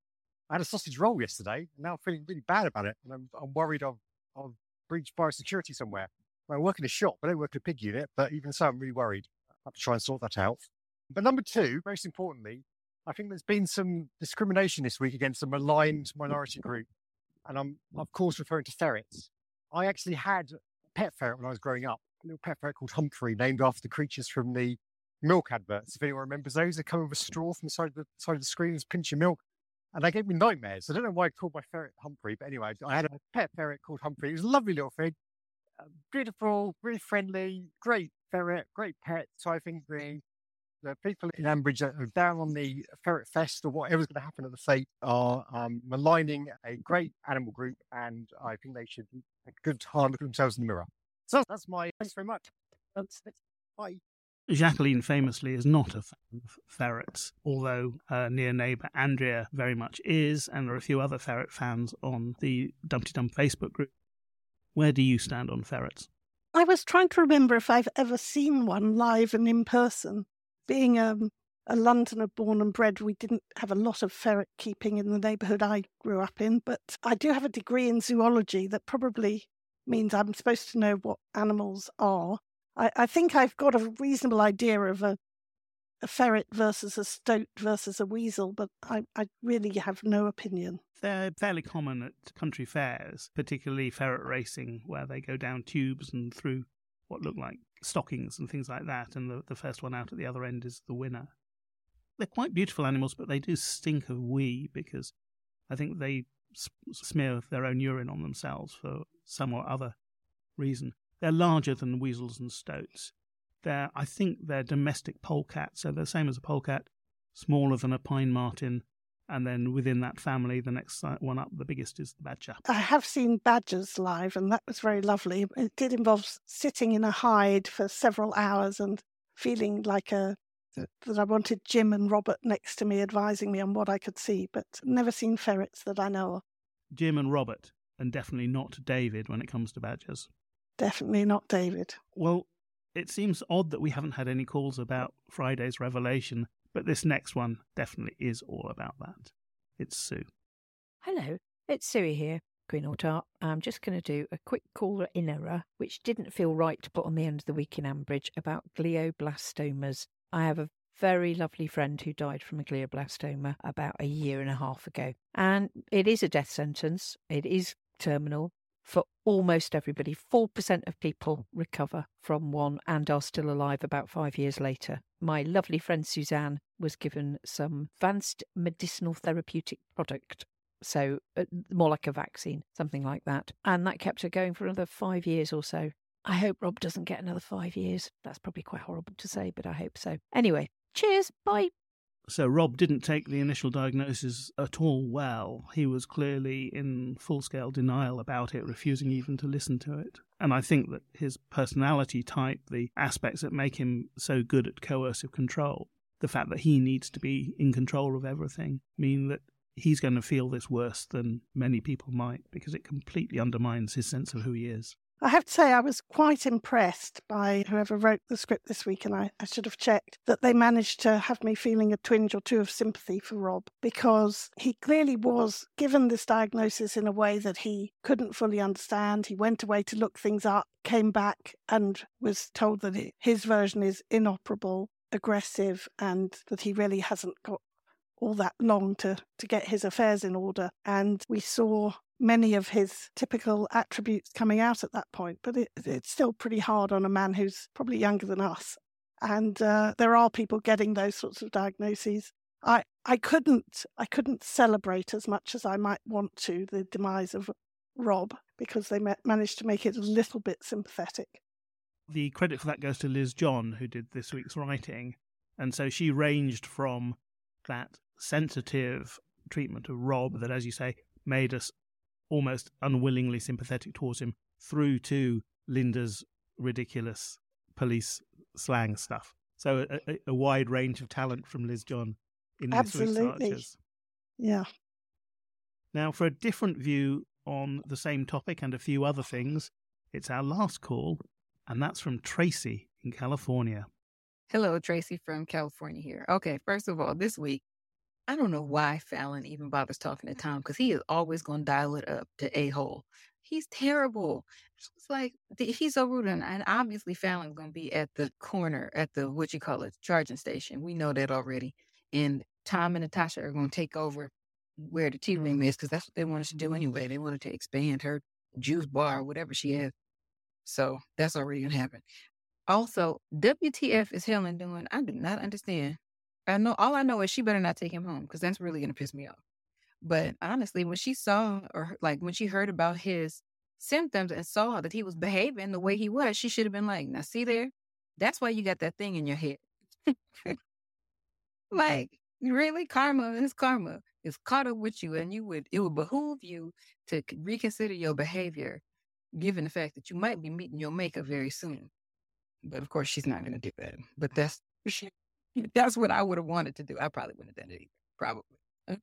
I had a sausage roll yesterday. and Now I'm feeling really bad about it, and I'm, I'm worried I've, I've breached biosecurity somewhere. Well, I work in a shop, but I don't work in a pig unit, but even so, I'm really worried. I have to try and sort that out. But number two, most importantly, I think there's been some discrimination this week against a maligned minority group. And I'm, of course, referring to ferrets. I actually had a pet ferret when I was growing up, a little pet ferret called Humphrey, named after the creatures from the milk adverts. If anyone remembers those, they come with a straw from the side of the side of the screen and pinch your milk. and they gave me nightmares. I don't know why I called my ferret Humphrey, but anyway, I had a pet ferret called Humphrey. It was a lovely little thing, uh, beautiful, really friendly, great ferret, great pet. So I think the the people in Ambridge that are down on the Ferret Fest or whatever's going to happen at the fete are um, maligning a great animal group, and I think they should take a good hard look at themselves in the mirror. So that's my thanks very much. That's it. Bye. Jacqueline famously is not a fan of ferrets, although her near neighbour Andrea very much is, and there are a few other ferret fans on the Dumteedum Facebook group. Where do you stand on ferrets? I was trying to remember if I've ever seen one live and in person. Being um, a Londoner born and bred, we didn't have a lot of ferret keeping in the neighbourhood I grew up in, but I do have a degree in zoology that probably means I'm supposed to know what animals are. I, I think I've got a reasonable idea of a, a ferret versus a stoat versus a weasel, but I, I really have no opinion. They're fairly common at country fairs, particularly ferret racing, where they go down tubes and through what look like stockings and things like that, and the, the first one out at the other end is the winner. They're quite beautiful animals, but they do stink of wee because I think they smear their own urine on themselves for some or other reason. They're larger than weasels and stoats. They're, I think, they're domestic polecat, so they're the same as a polecat, smaller than a pine marten, and then within that family, the next one up, the biggest is the badger. I have seen badgers live, and that was very lovely. It did involve sitting in a hide for several hours and feeling like a that I wanted Jim and Robert next to me, advising me on what I could see, but never seen ferrets that I know of. Jim and Robert, and definitely not David when it comes to badgers. Definitely not David. Well, it seems odd that we haven't had any calls about Friday's revelation but this next one definitely is all about that. It's Sue. Hello, it's Sue here, Queen Tart. I'm just going to do a quick callerinerer, which didn't feel right to put on the end of the week in Ambridge about glioblastomas. I have a very lovely friend who died from a glioblastoma about a year and a half ago. And it is a death sentence, it is terminal, for almost everybody. 4% of people recover from one and are still alive about five years later. My lovely friend Suzanne was given some advanced medicinal therapeutic product. So, uh, more like a vaccine, something like that. And that kept her going for another five years or so. I hope Rob doesn't get another five years. That's probably quite horrible to say, but I hope so. Anyway, cheers. Bye. So Rob didn't take the initial diagnosis at all well. He was clearly in full scale denial about it, refusing even to listen to it. And I think that his personality type, the aspects that make him so good at coercive control, the fact that he needs to be in control of everything, mean that he's going to feel this worse than many people might because it completely undermines his sense of who he is. I have to say, I was quite impressed by whoever wrote the script this week, and I, I, should have checked that they managed to have me feeling a twinge or two of sympathy for Rob because he clearly was given this diagnosis in a way that he couldn't fully understand. He went away to look things up, came back, and was told that his version is inoperable, aggressive, and that he really hasn't got all that long to, to get his affairs in order. And we saw many of his typical attributes coming out at that point, but it, it's still pretty hard on a man who's probably younger than us. And uh, there are people getting those sorts of diagnoses. I, I couldn't I couldn't celebrate as much as I might want to the demise of Rob because they ma- managed to make it a little bit sympathetic. The credit for that goes to Liz John, who did this week's writing, and so she ranged from that sensitive treatment of Rob that, as you say, made us almost unwillingly sympathetic towards him through to Lynda's ridiculous police slang stuff. So a, a, a wide range of talent from Liz John in Absolutely. Archers. Yeah. Now, for a different view on the same topic and a few other things, it's our last call, and that's from Tracy in California. Hello, Tracy from California here. Okay, first of all, this week I don't know why Fallon even bothers talking to mm. Tom because he is always going to dial it up to a hole. He's terrible. It's like he's so rude, and, and obviously Fallon's going to be at the corner at the what you call it charging station. We know that already. And Tom and Natasha are going to take over where the tea room mm. is because that's what they wanted to do mm-hmm. anyway. They wanted to expand her juice bar, whatever she has. So that's already going to happen. Also, WTF is Helen doing? I do not understand I know all I know is she better not take him home because that's really gonna piss me off. But honestly, when she saw or like when she heard about his symptoms and saw that he was behaving the way he was, she should have been like, now see there, that's why you got that thing in your head. like, really? Karma is karma. It's caught up with you and you would it would behoove you to reconsider your behavior given the fact that you might be meeting your maker very soon. But of course she's not gonna do that. But that's that's what I would have wanted to do. I probably wouldn't have done it either. Probably.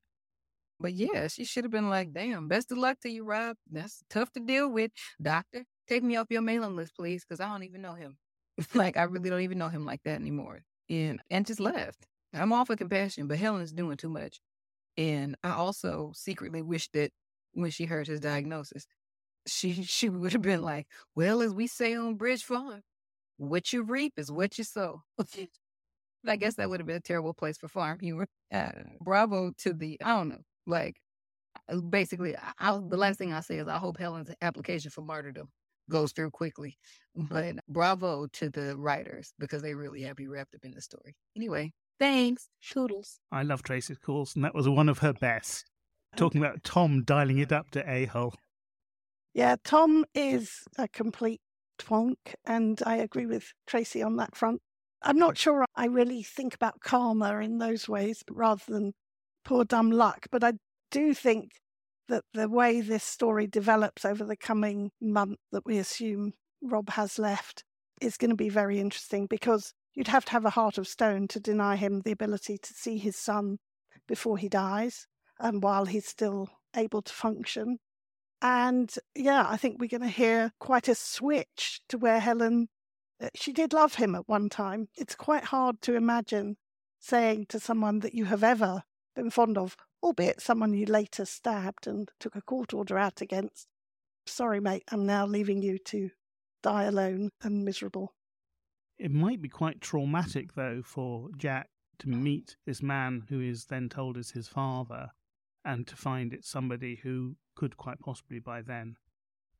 But yeah, she should have been like, damn, best of luck to you, Rob. That's tough to deal with. Doctor, take me off your mailing list, please, because I don't even know him. like, I really don't even know him like that anymore. And and just left. I'm all for compassion, but Helen's doing too much. And I also secretly wish that when she heard his diagnosis, she she would have been like, well, as we say on Bridge Farm, what you reap is what you sow. I guess that would have been a terrible place for farm humor. Uh, bravo to the, I don't know, like uh, basically, I, I, the last thing I say is I hope Helen's application for martyrdom goes through quickly. But bravo to the writers because they really have you wrapped up in the story. Anyway, thanks. Toodles. I love Tracy's calls, and that was one of her best. Talking about Tom dialing it up to a hole. Yeah, Tom is a complete twonk, and I agree with Tracy on that front. I'm not sure I really think about karma in those ways rather than poor dumb luck, but I do think that the way this story develops over the coming month that we assume Rob has left is going to be very interesting because you'd have to have a heart of stone to deny him the ability to see his son before he dies and while he's still able to function. And yeah, I think we're going to hear quite a switch to where Helen, Uh, she did love him at one time. It's quite hard to imagine saying to someone that you have ever been fond of, albeit someone you later stabbed and took a court order out against. Sorry, mate, I'm now leaving you to die alone and miserable. It might be quite traumatic, though, for Jack to mm. meet this man who is then told is his father and to find it's somebody who could quite possibly by then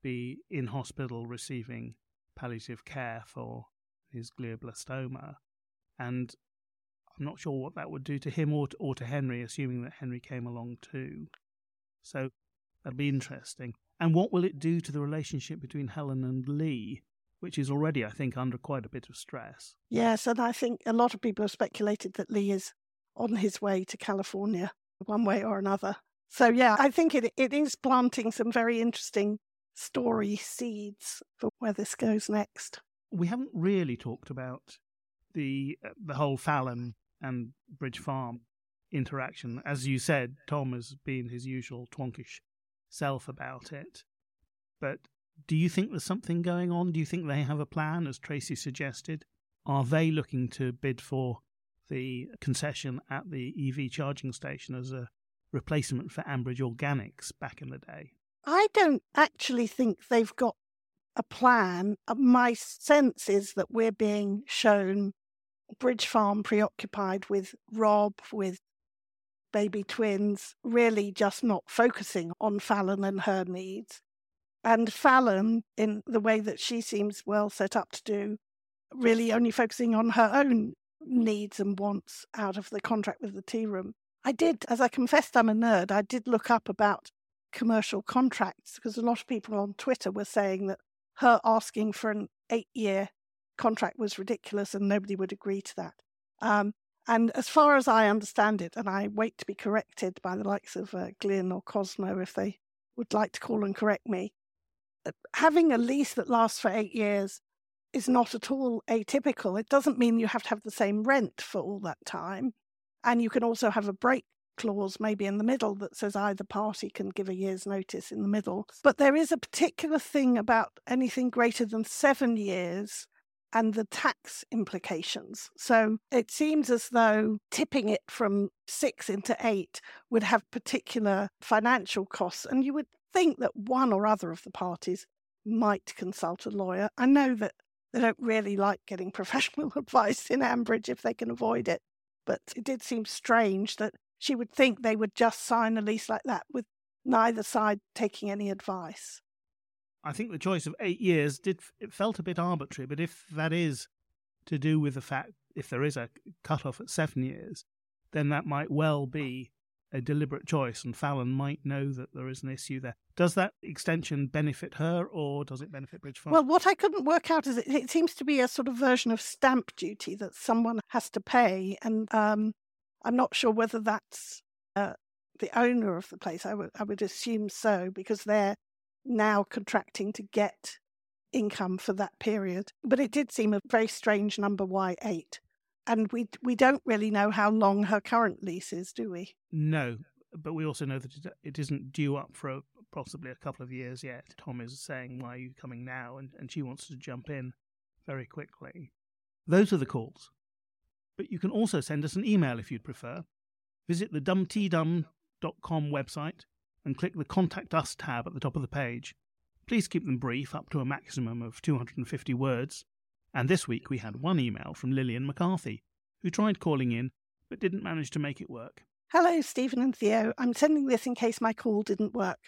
be in hospital receiving palliative care for his glioblastoma. And I'm not sure what that would do to him or to, or to Henry, assuming that Henry came along too. So that'd be interesting. And what will it do to the relationship between Helen and Lee, which is already, I think, under quite a bit of stress? Yes, and I think a lot of people have speculated that Lee is on his way to California one way or another. So yeah, I think it it is planting some very interesting story seeds for where this goes next. We haven't really talked about the uh, the whole Fallon and Bridge Farm interaction. As you said, Tom has been his usual twonkish self about it. But do you think there's something going on? Do you think they have a plan, as Tracy suggested? Are they looking to bid for the concession at the EV charging station as a replacement for Ambridge Organics back in the day? I don't actually think they've got a plan. Uh, My sense is that we're being shown Bridge Farm preoccupied with Rob, with baby twins, really just not focusing on Fallon and her needs. And Fallon, in the way that she seems well set up to do, really only focusing on her own needs and wants out of the contract with the tea room. I did, as I confessed I'm a nerd, I did look up about commercial contracts because a lot of people on Twitter were saying that her asking for an eight year contract was ridiculous and nobody would agree to that. Um, and as far as I understand it, and I wait to be corrected by the likes of uh, Glyn or Cosmo if they would like to call and correct me, uh, having a lease that lasts for eight years is not at all atypical. It doesn't mean you have to have the same rent for all that time. And you can also have a break clause maybe in the middle that says either party can give a year's notice in the middle. But there is a particular thing about anything greater than seven years and the tax implications. So it seems as though tipping it from six into eight would have particular financial costs. And you would think that one or other of the parties might consult a lawyer. I know that they don't really like getting professional advice in Ambridge if they can avoid it. But it did seem strange that she would think they would just sign a lease like that with neither side taking any advice. I think the choice of eight years did it felt a bit arbitrary, but if that is to do with the fact if there is a cut off at seven years, then that might well be a deliberate choice, and Fallon might know that there is an issue there. Does that extension benefit her, or does it benefit Bridge Farm? Well, what I couldn't work out is it, it seems to be a sort of version of stamp duty that someone has to pay, and um, I'm not sure whether that's uh, the owner of the place. I would would assume so because they're now contracting to get income for that period. But it did seem a very strange number Y8. And we we don't really know how long her current lease is, do we? No, but we also know that it, it isn't due up for a, possibly a couple of years yet. Tom is saying, "Why are you coming now?" and and she wants to jump in very quickly. Those are the calls. But you can also send us an email if you'd prefer. Visit the dumteedum.com website and click the Contact Us tab at the top of the page. Please keep them brief, up to a maximum of 250 words. And this week we had one email from Lilian McCarthy, who tried calling in but didn't manage to make it work. Hello, Stephen and Theo. I'm sending this in case my call didn't work.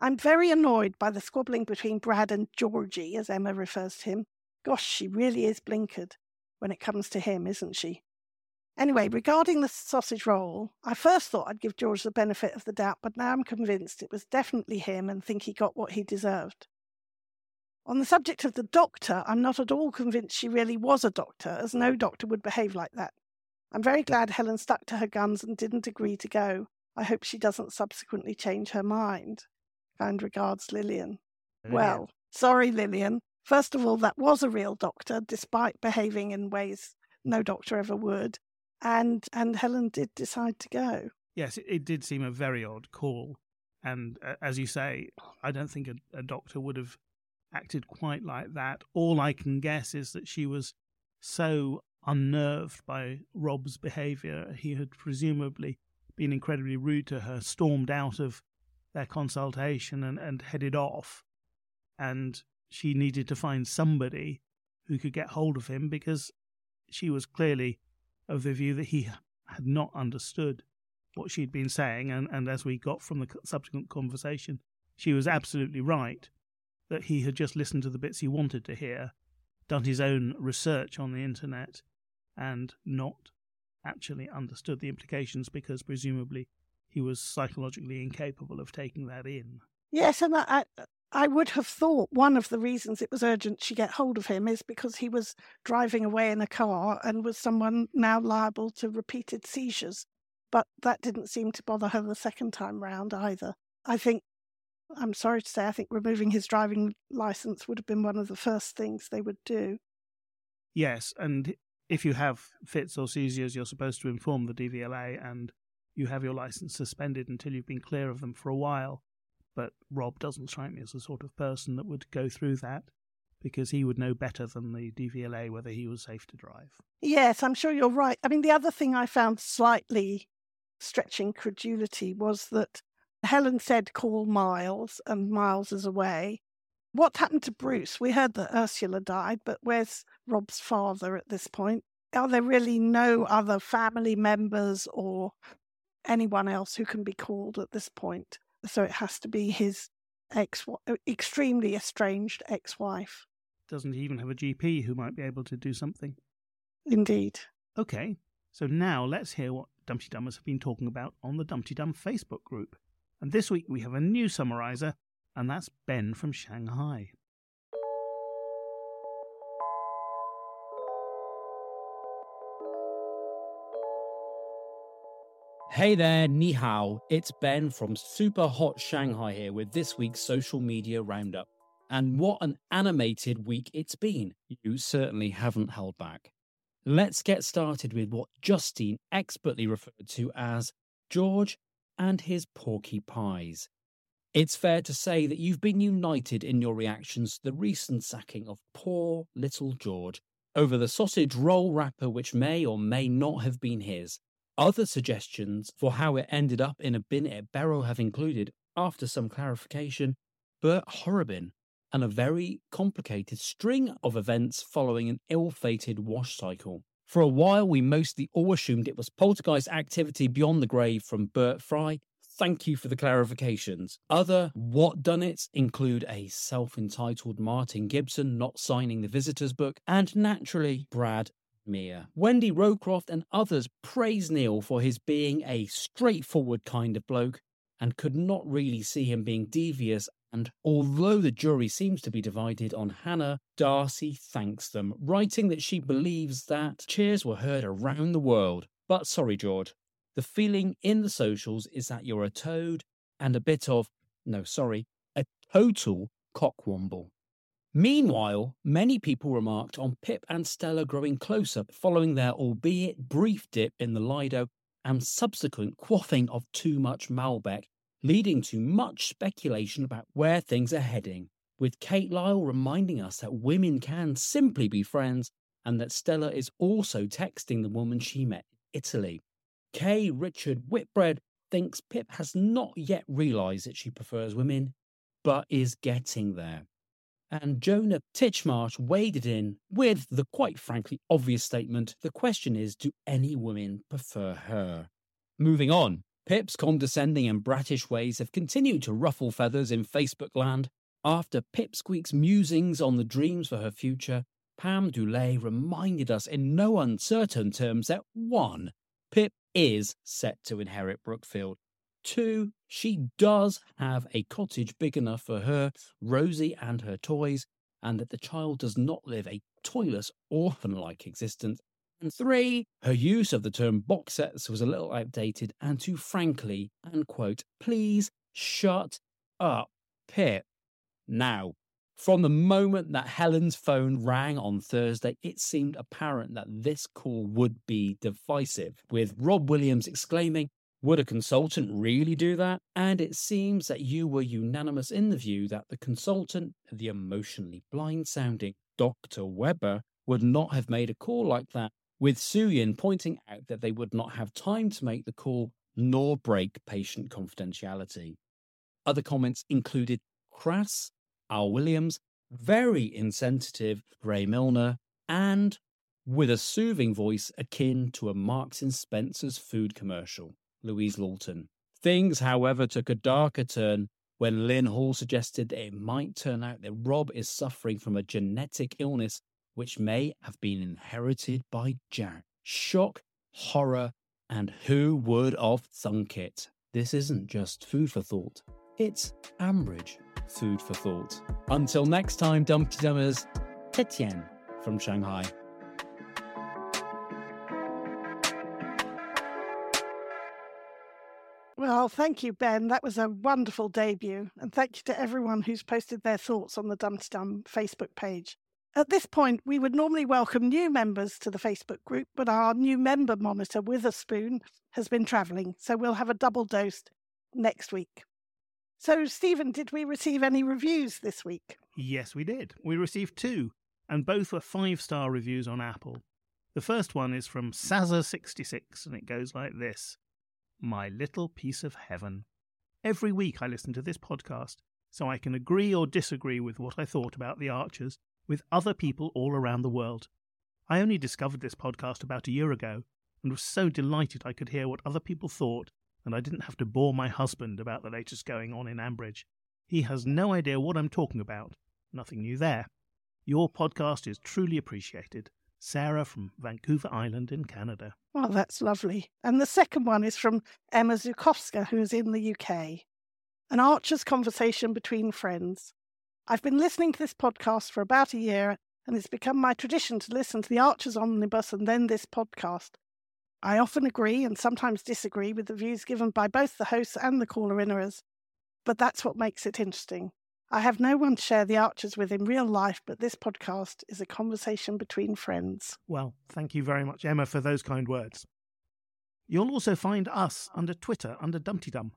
I'm very annoyed by the squabbling between Brad and Georgie, as Emma refers to him. Gosh, she really is blinkered when it comes to him, isn't she? Anyway, regarding the sausage roll, I first thought I'd give George the benefit of the doubt, but now I'm convinced it was definitely him and think he got what he deserved. On the subject of the doctor, I'm not at all convinced she really was a doctor, as no doctor would behave like that. I'm very glad Helen stuck to her guns and didn't agree to go. I hope she doesn't subsequently change her mind. Kind regards, Lilian. Lilian. Well, sorry, Lilian. First of all, that was a real doctor, despite behaving in ways no doctor ever would. And and Helen did decide to go. Yes, it, it did seem a very odd call. And uh, as you say, I don't think a, a doctor would have acted quite like that. All I can guess is that she was so unnerved by Rob's behaviour. He had presumably been incredibly rude to her, stormed out of their consultation and, and headed off. And she needed to find somebody who could get hold of him because she was clearly of the view that he had not understood what she'd been saying. And, and as we got from the subsequent conversation, she was absolutely right that he had just listened to the bits he wanted to hear, done his own research on the internet, and not actually understood the implications because presumably he was psychologically incapable of taking that in. Yes, and I, I would have thought one of the reasons it was urgent she get hold of him is because he was driving away in a car and was someone now liable to repeated seizures. But that didn't seem to bother her the second time round either. I think, I'm sorry to say, I think removing his driving license would have been one of the first things they would do. Yes, and if you have fits or seizures, you're supposed to inform the DVLA and you have your license suspended until you've been clear of them for a while. But Rob doesn't strike me as the sort of person that would go through that because he would know better than the DVLA whether he was safe to drive. Yes, I'm sure you're right. I mean, the other thing I found slightly stretching credulity was that Helen said call Miles and Miles is away. What happened to Bruce? We heard that Ursula died, but where's Rob's father at this point? Are there really no other family members or anyone else who can be called at this point? So it has to be his ex, uh, extremely estranged ex-wife. Doesn't he even have a GP who might be able to do something? Indeed. Okay, so now let's hear what Dumteedummers have been talking about on the Dumteedum Facebook group. And this week we have a new summariser, and that's Ben from Shanghai. Hey there, ni hao. It's Ben from Super Hot Shanghai here with this week's social media roundup. And what an animated week it's been. You certainly haven't held back. Let's get started with what Justine expertly referred to as George and his porky pies. It's fair to say that you've been united in your reactions to the recent sacking of poor little George over the sausage roll wrapper, which may or may not have been his. Other suggestions for how it ended up in a bin at Berrow have included, after some clarification, Bert Horrobin and a very complicated string of events following an ill fated wash cycle. For a while, we mostly all assumed it was poltergeist activity beyond the grave from Bert Fry. Thank you for the clarifications. Other what done it include a self entitled Martin Gibson not signing the visitors book, and naturally, Brad Mia. Wendy Rowcroft and others praise Neil for his being a straightforward kind of bloke and could not really see him being devious. And although the jury seems to be divided on Hannah, Darcy thanks them, writing that she believes that cheers were heard around the world. But sorry, George, the feeling in the socials is that you're a toad and a bit of, no, sorry, a total cockwomble. Meanwhile, many people remarked on Pip and Stella growing closer following their albeit brief dip in the Lido and subsequent quaffing of too much Malbec, leading to much speculation about where things are heading, with Kate Lyle reminding us that women can simply be friends and that Stella is also texting the woman she met in Italy. K. Richard Whitbread thinks Pip has not yet realised that she prefers women, but is getting there and Jonah Titchmarsh waded in with the quite frankly obvious statement the question is, do any women prefer her? Moving on, Pip's condescending and brattish ways have continued to ruffle feathers in Facebook land. After Pipsqueak's musings on the dreams for her future, Pam Dooley reminded us in no uncertain terms that 1. Pip is set to inherit Brookfield, Two, she does have a cottage big enough for her, Rosie, and her toys, and that the child does not live a toyless, orphan like existence. And three, her use of the term box sets was a little outdated and too frankly, and quote, please shut up, Pip. Now, from the moment that Helen's phone rang on Thursday, it seemed apparent that this call would be divisive, with Rob Williams exclaiming, would a consultant really do that? And it seems that you were unanimous in the view that the consultant, the emotionally blind sounding Dr. Weber, would not have made a call like that, with Suyin pointing out that they would not have time to make the call nor break patient confidentiality. Other comments included crass, Al Williams, very insensitive Ray Milner, and with a soothing voice akin to a Marks and Spencer's food commercial. Louise Lawton. Things, however, took a darker turn when Lynn Hall suggested that it might turn out that Rob is suffering from a genetic illness which may have been inherited by Jack. Shock, horror, and who would have thunk it? This isn't just food for thought, it's Ambridge food for thought. Until next time, Dumteedummers, Titian from Shanghai. Well, thank you, Ben. That was a wonderful debut. And thank you to everyone who's posted their thoughts on the Dumteedum Facebook page. At this point, we would normally welcome new members to the Facebook group, but our new member monitor, Witherspoon, has been travelling, so we'll have a double dose next week. So, Stephen, did we receive any reviews this week? Yes, we did. We received two, and both were five star reviews on Apple. The first one is from Sazza66, and it goes like this my little piece of heaven. Every week I listen to this podcast so I can agree or disagree with what I thought about the Archers with other people all around the world. I only discovered this podcast about a year ago and was so delighted I could hear what other people thought and I didn't have to bore my husband about the latest going on in Ambridge. He has no idea what I'm talking about. Nothing new there. Your podcast is truly appreciated. Sarah from Vancouver Island in Canada. Oh, that's lovely. And the second one is from Emma Zukowska, who's in the UK. An archer's conversation between friends. I've been listening to this podcast for about a year, and it's become my tradition to listen to the Archers Omnibus and then this podcast. I often agree and sometimes disagree with the views given by both the hosts and the caller inners, but that's what makes it interesting. I have no one to share the Archers with in real life, but this podcast is a conversation between friends. Well, thank you very much, Emma, for those kind words. You'll also find us under Twitter under Dumteedum.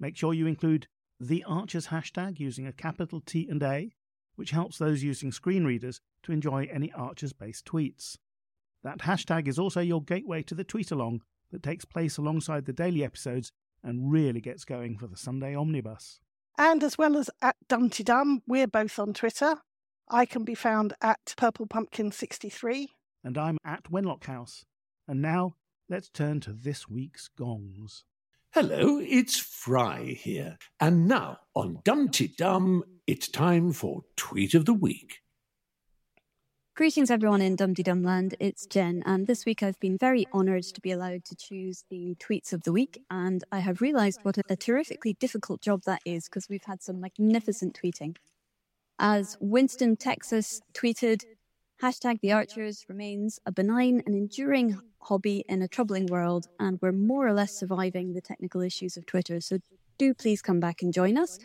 Make sure you include the Archers hashtag using a capital T and A, which helps those using screen readers to enjoy any Archers based tweets. That hashtag is also your gateway to the tweet along that takes place alongside the daily episodes and really gets going for the Sunday omnibus. And as well as at Dumteedum, we're both on Twitter. I can be found at Purple Pumpkin 63. And I'm at Wenlock House. And now let's turn to this week's gongs. Hello, it's Fry here. And now on Dumteedum, it's time for Tweet of the Week. Greetings, everyone in Dum Dum Land. It's Jen, and this week I've been very honoured to be allowed to choose the tweets of the week, and I have realised what a, terrifically difficult job that is because we've had some magnificent tweeting. As Winston, Texas tweeted, hashtag the Archers remains a benign and enduring hobby in a troubling world, and we're more or less surviving the technical issues of Twitter. So do please come back and join us,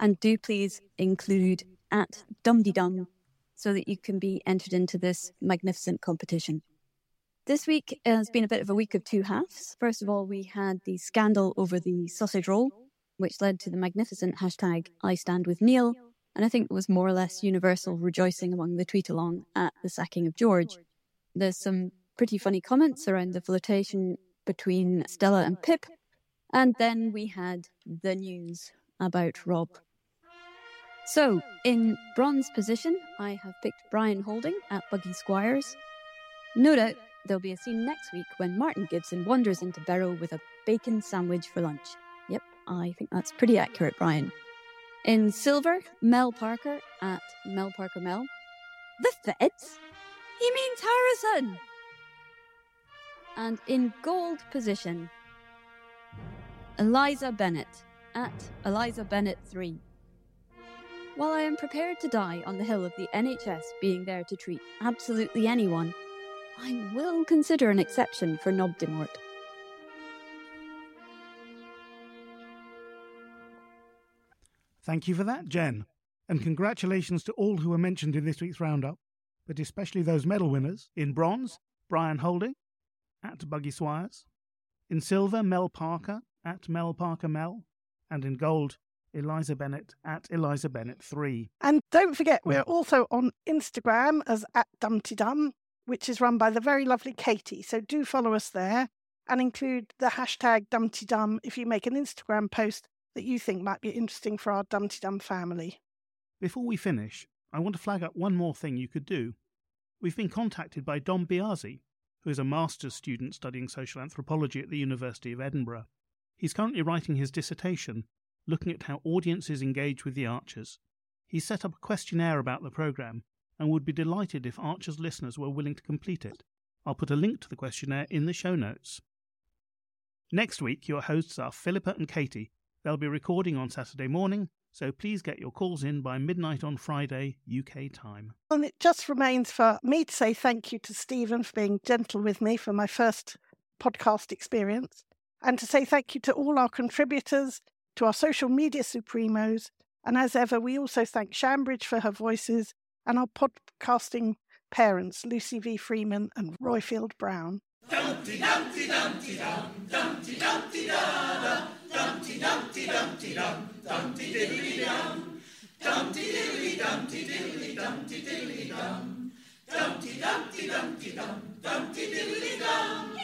and do please include at Dum so that you can be entered into this magnificent competition. This week has been a bit of a week of two halves. First of all, we had the scandal over the sausage roll, which led to the magnificent hashtag I stand with Neil, and I think was more or less universal rejoicing among the tweet along at the sacking of George. There's some pretty funny comments around the flirtation between Stella and Pip, and then we had the news about Rob. So, in bronze position, I have picked Brian Holding at Buggy Squires. No doubt there'll be a scene next week when Martin Gibson wanders into Berrow with a bacon sandwich for lunch. Yep, I think that's pretty accurate, Brian. In silver, Mel Parker at Mel Parker Mel. The Feds? He means Harrison! And in gold position, Eliza Bennett at Eliza Bennett 3. While I am prepared to die on the hill of the NHS being there to treat absolutely anyone, I will consider an exception for Nobdimort. Thank you for that, Jen. And congratulations to all who were mentioned in this week's roundup, but especially those medal winners. In bronze, Brian Holding at Buggy Swires. In silver, Mel Parker at Mel Parker Mel. And in gold, Eliza Bennett at Eliza Bennett 3. And don't forget, we're also on Instagram as at Dumteedum, which is run by the very lovely Katie. So do follow us there and include the hashtag Dumteedum if you make an Instagram post that you think might be interesting for our Dumteedum family. Before we finish, I want to flag up one more thing you could do. We've been contacted by Dom Biasi, who is a master's student studying social anthropology at the University of Edinburgh. He's currently writing his dissertation looking at how audiences engage with the Archers. He set up a questionnaire about the programme and would be delighted if Archers listeners were willing to complete it. I'll put a link to the questionnaire in the show notes. Next week, your hosts are Philippa and Katie. They'll be recording on Saturday morning, so please get your calls in by midnight on Friday, UK time. And it just remains for me to say thank you to Stephen for being gentle with me for my first podcast experience, and to say thank you to all our contributors to our social media supremos. And as ever, we also thank Shambridge for her voices and our podcasting parents, Lucy V. Freeman and Roifield Brown. Dumpty Dumpty Dumpty Dum, Dumpty Dumpty Dumpty Dumpty Dum, Dumpty Diddly Dum, Dumpty Dumpty Dumpty Dum, Dumpty Diddly Dum.